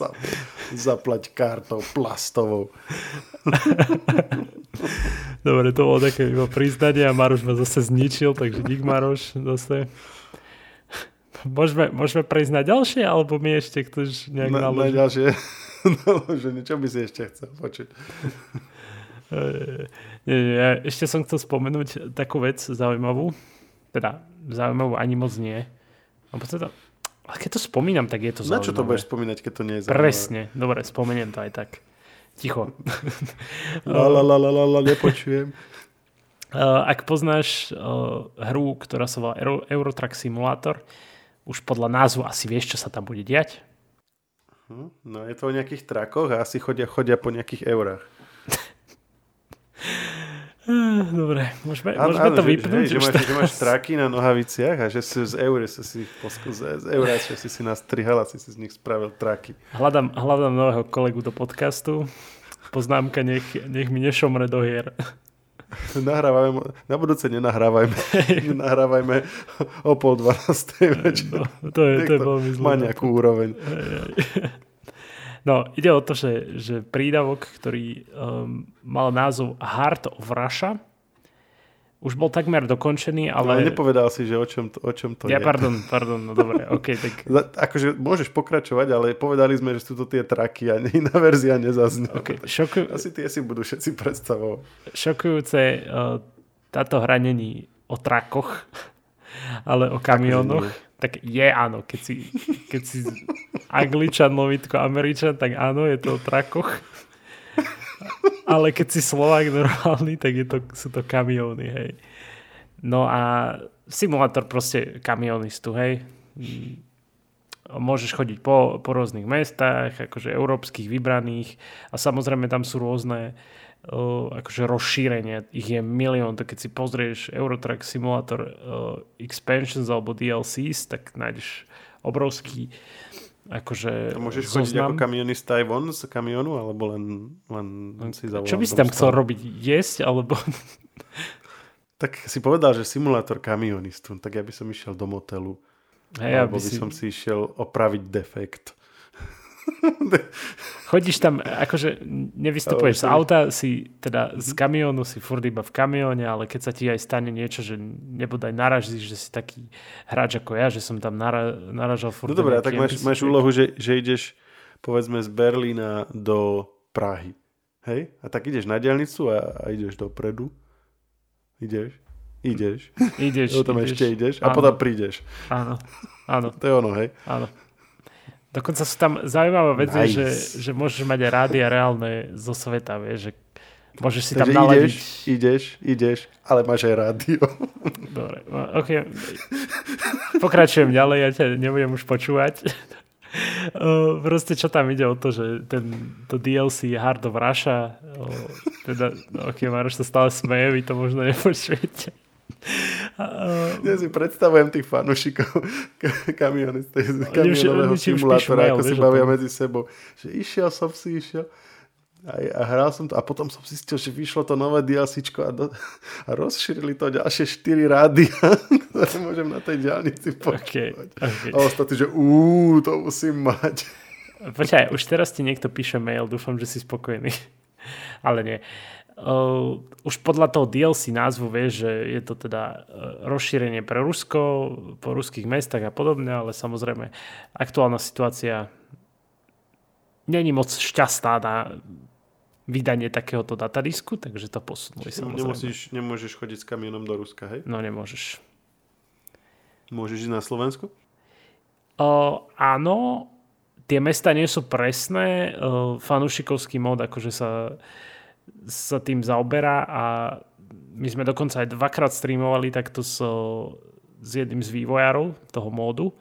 [SPEAKER 1] zaplať kartou plastovou.
[SPEAKER 2] Dobre, to bolo také iba priznanie a Maroš ma zase zničil, takže dík Maroš zase. Môžeme, môžeme prejsť na ďalšie, alebo mi ešte chceš nejak
[SPEAKER 1] na,
[SPEAKER 2] naložiť?
[SPEAKER 1] Na ďalšie naložené. Čo by si ešte chcel počuť?
[SPEAKER 2] Nie, nie, ja ešte som chcel spomenúť takú vec zaujímavú. Teda zaujímavú ani moc nie. Lebo teda, ale keď to spomínam, tak je to zaujímavé.
[SPEAKER 1] Na čo to budeš spomínať, keď to nie je zaujímavé?
[SPEAKER 2] Presne. Dobre, spomeniem to aj tak. Ticho.
[SPEAKER 1] la, la, la, la, la, la, nepočujem.
[SPEAKER 2] Ak poznáš uh, hru, ktorá sa volá Euro, Eurotrack Simulator, už podľa názvu asi vieš, čo sa tam bude diať?
[SPEAKER 1] Hm, no je to o nejakých trakoch a asi chodia, chodia po nejakých eurách.
[SPEAKER 2] Dobre, môžeme, a, môžeme áno, to vypnúť.
[SPEAKER 1] Že, že, máš, že máš traky na nohaviciach a že si z eur, si z, eura, že si si nastrihal a si si z nich spravil traky.
[SPEAKER 2] Hľadám, hľadám nového kolegu do podcastu. Poznámka, nech, nech mi nešomre do hier.
[SPEAKER 1] Nahrávajme, na budúce nenahrávajme. nenahrávajme o pol dvanástej večer. No,
[SPEAKER 2] to je, to je veľmi zlé.
[SPEAKER 1] Má nejakú úroveň.
[SPEAKER 2] No, ide o to, že, že prídavok, ktorý um, mal názov Heart of Russia, už bol takmer dokončený, ale...
[SPEAKER 1] No, nepovedal si, že o čom to, o čom to
[SPEAKER 2] ja,
[SPEAKER 1] je.
[SPEAKER 2] pardon, pardon, no dobre, ok, tak...
[SPEAKER 1] Akože môžeš pokračovať, ale povedali sme, že sú to tie traky a iná verzia nezaznela.
[SPEAKER 2] Okay, šoku...
[SPEAKER 1] Asi tie si budú všetci predstavovať.
[SPEAKER 2] Šokujúce, uh, táto hra není o trakoch, ale o kamionoch. Tak je áno, keď si, keď si angličan, lovitko američan, tak áno, je to o trakoch. Ale keď si Slovák normálny, tak je to, sú to kamióny, hej. No a simulátor proste kamionistu, hej. Môžeš chodiť po, po rôznych mestách, akože európskych vybraných a samozrejme tam sú rôzne uh, akože rozšírenie. Ich je milión, tak keď si pozrieš Eurotrack Simulator uh, Expansions alebo DLCs, tak nájdeš obrovský akože
[SPEAKER 1] to môžeš chodiť ako kamionista aj von z kamionu, alebo len, len, len si zavolám.
[SPEAKER 2] Čo by si tam chcel robiť? Jesť, alebo...
[SPEAKER 1] tak si povedal, že simulátor kamionistu, tak ja by som išiel do motelu. Hey, alebo by si... som si išiel opraviť defekt.
[SPEAKER 2] Chodíš tam, akože nevystupuješ z auta, si teda z kamiónu, si furt iba v kamióne, ale keď sa ti aj stane niečo, že nebodaj naražíš, že si taký hráč ako ja, že som tam nara, naražal furt.
[SPEAKER 1] No dobré, tak máš, máš úlohu, že, že ideš povedzme z Berlína do Prahy. Hej? A tak ideš na diálnicu a, a ideš dopredu. Ideš. Ideš.
[SPEAKER 2] Ideš.
[SPEAKER 1] Potom ideš. ešte ideš a áno. potom prídeš.
[SPEAKER 2] Áno. Áno.
[SPEAKER 1] To je ono, hej?
[SPEAKER 2] Áno. Dokonca sú tam zaujímavé veci, nice. že, že môžeš mať aj rádia reálne zo sveta, vieš, že môžeš si Takže tam naladiť.
[SPEAKER 1] ideš, ideš, ideš, ale máš aj rádio.
[SPEAKER 2] Dobre, ok. Pokračujem ďalej, ja ťa nebudem už počúvať. Uh, proste čo tam ide o to, že ten, to DLC Hard of Russia, uh, teda, ok, Maroš sa stále smeje, vy to možno nepočujete.
[SPEAKER 1] Ja si predstavujem tých fanúšikov kamionistov kamionového simulátora, ako si bavia medzi sebou. Že išiel som si, išiel a, a hral som to a potom som zistil, že vyšlo to nové DLCčko a, do, a rozšírili to ďalšie 4 rády, ktoré môžem na tej diálnici počúvať. Okay, okay. A ostatní, že úúú, to musím mať.
[SPEAKER 2] Počkaj, už teraz ti niekto píše mail, dúfam, že si spokojný. Ale nie. Uh, už podľa toho DLC názvu vieš, že je to teda uh, rozšírenie pre Rusko, po ruských mestách a podobne, ale samozrejme aktuálna situácia není moc šťastná na vydanie takéhoto datadisku, takže to posunuli
[SPEAKER 1] samozrejme. Nemusíš, nemôžeš chodiť s kamionom do Ruska, hej?
[SPEAKER 2] No nemôžeš.
[SPEAKER 1] Môžeš ísť na Slovensku?
[SPEAKER 2] Uh, áno, tie mesta nie sú presné. Uh, fanúšikovský mod akože sa, sa tým zaoberá a my sme dokonca aj dvakrát streamovali takto so, s jedným z vývojárov toho módu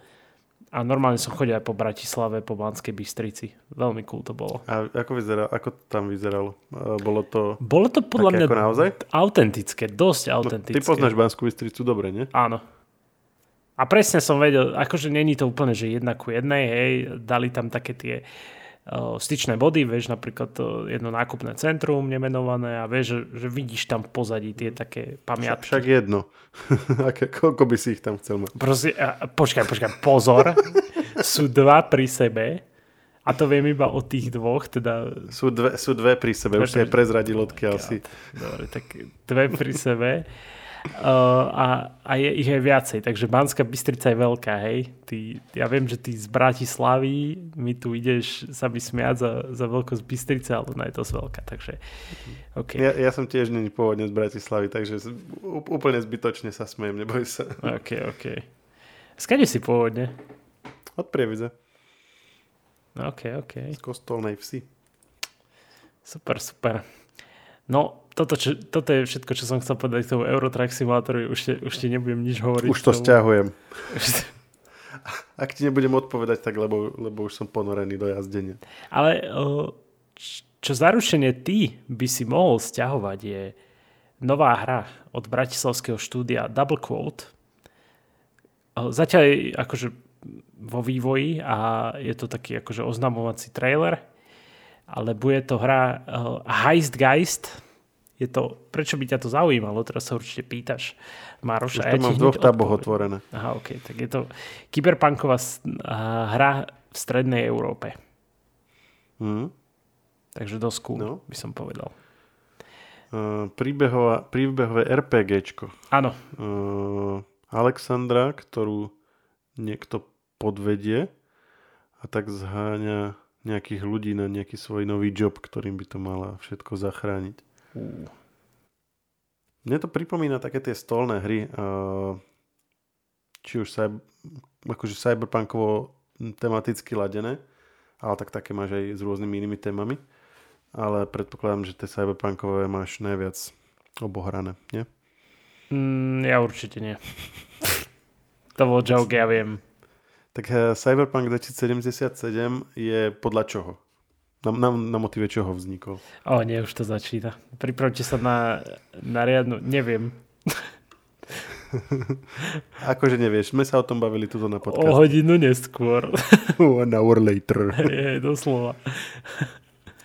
[SPEAKER 2] a normálne som chodil aj po Bratislave, po Banskej Bystrici. Veľmi cool to bolo.
[SPEAKER 1] A ako, vyzerá, ako to tam vyzeralo? Bolo to,
[SPEAKER 2] bolo to podľa mňa
[SPEAKER 1] ako naozaj?
[SPEAKER 2] autentické, dosť autentické.
[SPEAKER 1] No, ty poznáš Banskú Bystricu dobre, nie?
[SPEAKER 2] Áno. A presne som vedel, akože není to úplne, že jedna ku jednej, hej, dali tam také tie styčné body, vieš, napríklad to jedno nákupné centrum nemenované a vieš, že, vidíš tam v pozadí tie také pamiatky.
[SPEAKER 1] Však jedno. Aké, koľko by si ich tam chcel mať?
[SPEAKER 2] Proste, počkaj, počkaj, pozor. sú dva pri sebe a to viem iba o tých dvoch, teda...
[SPEAKER 1] Sú dve, sú dve pri sebe, už si aj prezradil odkiaľ si.
[SPEAKER 2] Dobre, tak dve pri sebe a, a je ich aj viacej, takže Banská Bystrica je veľká, hej. Ty, ja viem, že ty z Bratislavy mi tu ideš sa vysmiať za, za veľkosť Bystrice, ale ona je dosť veľká, takže okay.
[SPEAKER 1] ja, ja som tiež není pôvodne z Bratislavy, takže úplne zbytočne sa smejem, neboj sa.
[SPEAKER 2] OK, OK. Skade si pôvodne?
[SPEAKER 1] Od Prievidze.
[SPEAKER 2] OK, OK.
[SPEAKER 1] Z kostolnej vsi.
[SPEAKER 2] Super, super. No, toto, čo, toto je všetko, čo som chcel povedať k tomu Eurotrack Simulatoru. Už, te, už ti nebudem nič hovoriť.
[SPEAKER 1] Už to stiahujem. Ak ti nebudem odpovedať, tak lebo, lebo už som ponorený do jazdenia.
[SPEAKER 2] Ale čo zaručenie ty by si mohol stiahovať je nová hra od bratislavského štúdia Double Quote. Zatiaľ je akože vo vývoji a je to taký akože oznamovací trailer ale bude to hra uh, Heist Geist. Je to, prečo by ťa to zaujímalo? Teraz sa určite pýtaš.
[SPEAKER 1] Mároš, Už to ja mám v dvoch taboch otvorené.
[SPEAKER 2] Aha, ok. Tak je to kyberpunková uh, hra v strednej Európe.
[SPEAKER 1] Mm.
[SPEAKER 2] Takže dosť cool, no. by som povedal.
[SPEAKER 1] Uh, príbehová, príbehové RPGčko.
[SPEAKER 2] Áno.
[SPEAKER 1] Uh, Alexandra, ktorú niekto podvedie a tak zháňa nejakých ľudí na nejaký svoj nový job, ktorým by to mala všetko zachrániť. Uh. Mne to pripomína také tie stolné hry, či už cyber, akože cyberpunkovo tematicky ladené, ale tak také máš aj s rôznymi inými témami. Ale predpokladám, že tie cyberpunkové máš najviac obohrané, nie?
[SPEAKER 2] Mm, ja určite nie. to bol joke, ja viem.
[SPEAKER 1] Tak eh, Cyberpunk 2077 je podľa čoho? Na, na, na motive čoho vznikol?
[SPEAKER 2] O, nie, už to začína. Pripravte sa na, na riadnu... Neviem.
[SPEAKER 1] akože nevieš, sme sa o tom bavili tuto na podcaste.
[SPEAKER 2] O hodinu neskôr.
[SPEAKER 1] One hour later.
[SPEAKER 2] Je, doslova.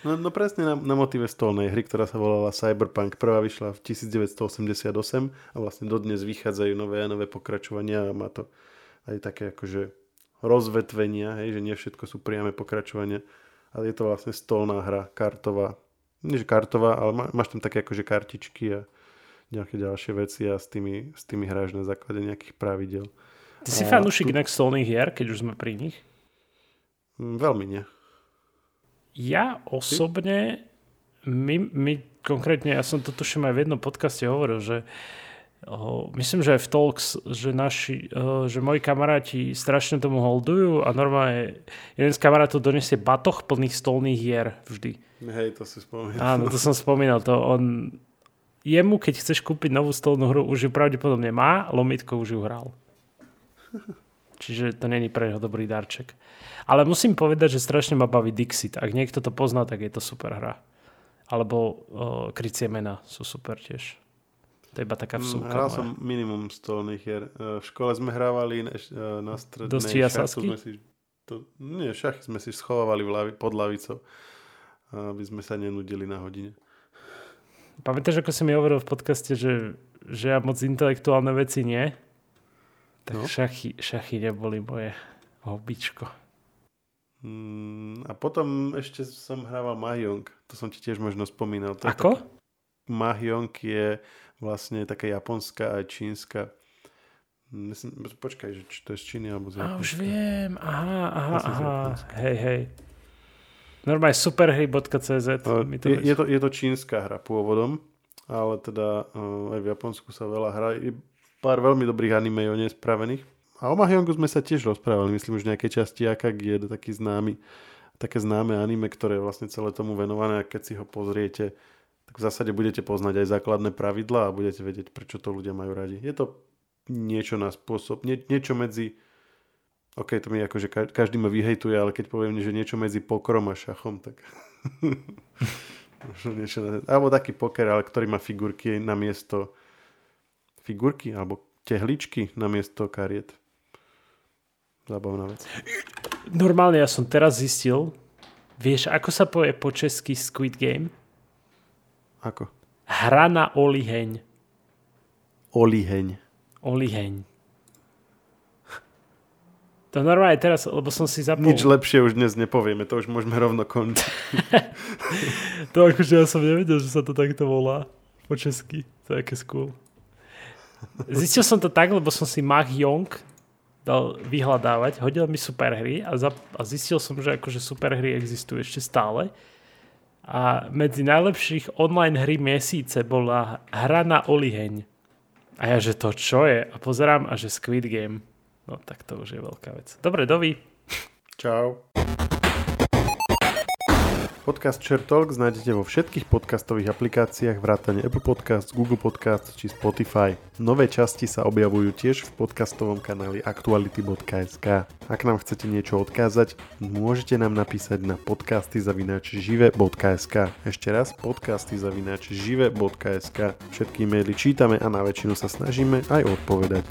[SPEAKER 1] No, no presne na, na motive stolnej hry, ktorá sa volala Cyberpunk. Prvá vyšla v 1988 a vlastne dodnes vychádzajú nové a nové pokračovania a má to aj také akože rozvetvenia, hej, že nie všetko sú priame pokračovania, ale je to vlastne stolná hra, kartová. Nie, že kartová, ale má, máš tam také akože kartičky a nejaké ďalšie veci a s tými, s tými hráš na základe nejakých pravidel.
[SPEAKER 2] Ty si fanúšik tu... inak stolných hier, keď už sme pri nich?
[SPEAKER 1] Mm, veľmi nie.
[SPEAKER 2] Ja osobne, my, my konkrétne, ja som to tuším aj v jednom podcaste hovoril, že uh, myslím, že aj v Talks, že, naši, že moji kamaráti strašne tomu holdujú a normálne jeden z kamarátov donesie batoh plných stolných hier vždy.
[SPEAKER 1] Hej, to si spomínal.
[SPEAKER 2] Áno, to som spomínal. To on, jemu, keď chceš kúpiť novú stolnú hru, už ju pravdepodobne má, lomitko už ju hral. Čiže to není pre neho dobrý darček. Ale musím povedať, že strašne ma baví Dixit. Ak niekto to pozná, tak je to super hra. Alebo uh, Krycie mena sú super tiež. To je iba taká
[SPEAKER 1] Mm,
[SPEAKER 2] vsúka.
[SPEAKER 1] Hral som minimum stolných hier. E, V škole sme hrávali na, e, na strednej
[SPEAKER 2] Dosti jasasky?
[SPEAKER 1] Sme si, to, nie, šachy sme si schovávali v lavi, pod lavicou, aby sme sa nenudili na hodine.
[SPEAKER 2] Pamätáš, ako si mi hovoril v podcaste, že, že ja moc intelektuálne veci nie? Tak
[SPEAKER 1] No.
[SPEAKER 2] šachy, šachy neboli moje hobbičko.
[SPEAKER 1] Mm, a potom ešte som hrával Mahjong. To som ti tiež možno spomínal. To
[SPEAKER 2] Ako?
[SPEAKER 1] taký- Mahjong je vlastne taká japonská a čínska. Myslím, počkaj, že či to je z Číny alebo z
[SPEAKER 2] A už
[SPEAKER 1] Japonska.
[SPEAKER 2] viem. Aha, aha, aha.
[SPEAKER 1] Japonska.
[SPEAKER 2] Hej, hej. Normálne superhry.cz. Mi to
[SPEAKER 1] Je, je, to, je to čínska hra pôvodom, ale teda uh, aj v Japonsku sa veľa hrá. Je pár veľmi dobrých anime o nej spravených. A o Mahjongu sme sa tiež rozprávali, myslím, už v nejakej časti Akagi je taký známy, také známe anime, ktoré je vlastne celé tomu venované a keď si ho pozriete, tak v zásade budete poznať aj základné pravidlá a budete vedieť, prečo to ľudia majú radi. Je to niečo na spôsob, nie, niečo medzi OK, to mi akože ka- každý ma vyhejtuje, ale keď poviem, že niečo medzi pokrom a šachom, tak niečo na... Alebo taký poker, ale ktorý má figurky na miesto figurky, alebo tehličky na miesto kariet. Zábavná vec.
[SPEAKER 2] Normálne ja som teraz zistil, vieš, ako sa povie po česky Squid Game?
[SPEAKER 1] Ako?
[SPEAKER 2] Hra na oliheň.
[SPEAKER 1] Oliheň.
[SPEAKER 2] Oliheň. To normálne teraz, lebo som si zapol...
[SPEAKER 1] Nič lepšie už dnes nepovieme, to už môžeme rovno končiť.
[SPEAKER 2] To akože ja som nevedel, že sa to takto volá po česky. To je aké skôl. Zistil som to tak, lebo som si Mahjong dal vyhľadávať, hodil mi superhry a, za, a zistil som, že akože superhry existujú ešte stále. A medzi najlepších online hry mesiace bola hra na oliheň. A ja, že to čo je? A pozerám a že Squid Game. No tak to už je veľká vec. Dobre, dovi.
[SPEAKER 1] Čau. Podcast Share Talks nájdete vo všetkých podcastových aplikáciách vrátane Apple Podcast, Google Podcast či Spotify. Nové časti sa objavujú tiež v podcastovom kanáli aktuality.sk. Ak nám chcete niečo odkázať, môžete nám napísať na podcasty žive.sk. Ešte raz podcasty žive.sk. Všetky maily čítame a na väčšinu sa snažíme aj odpovedať.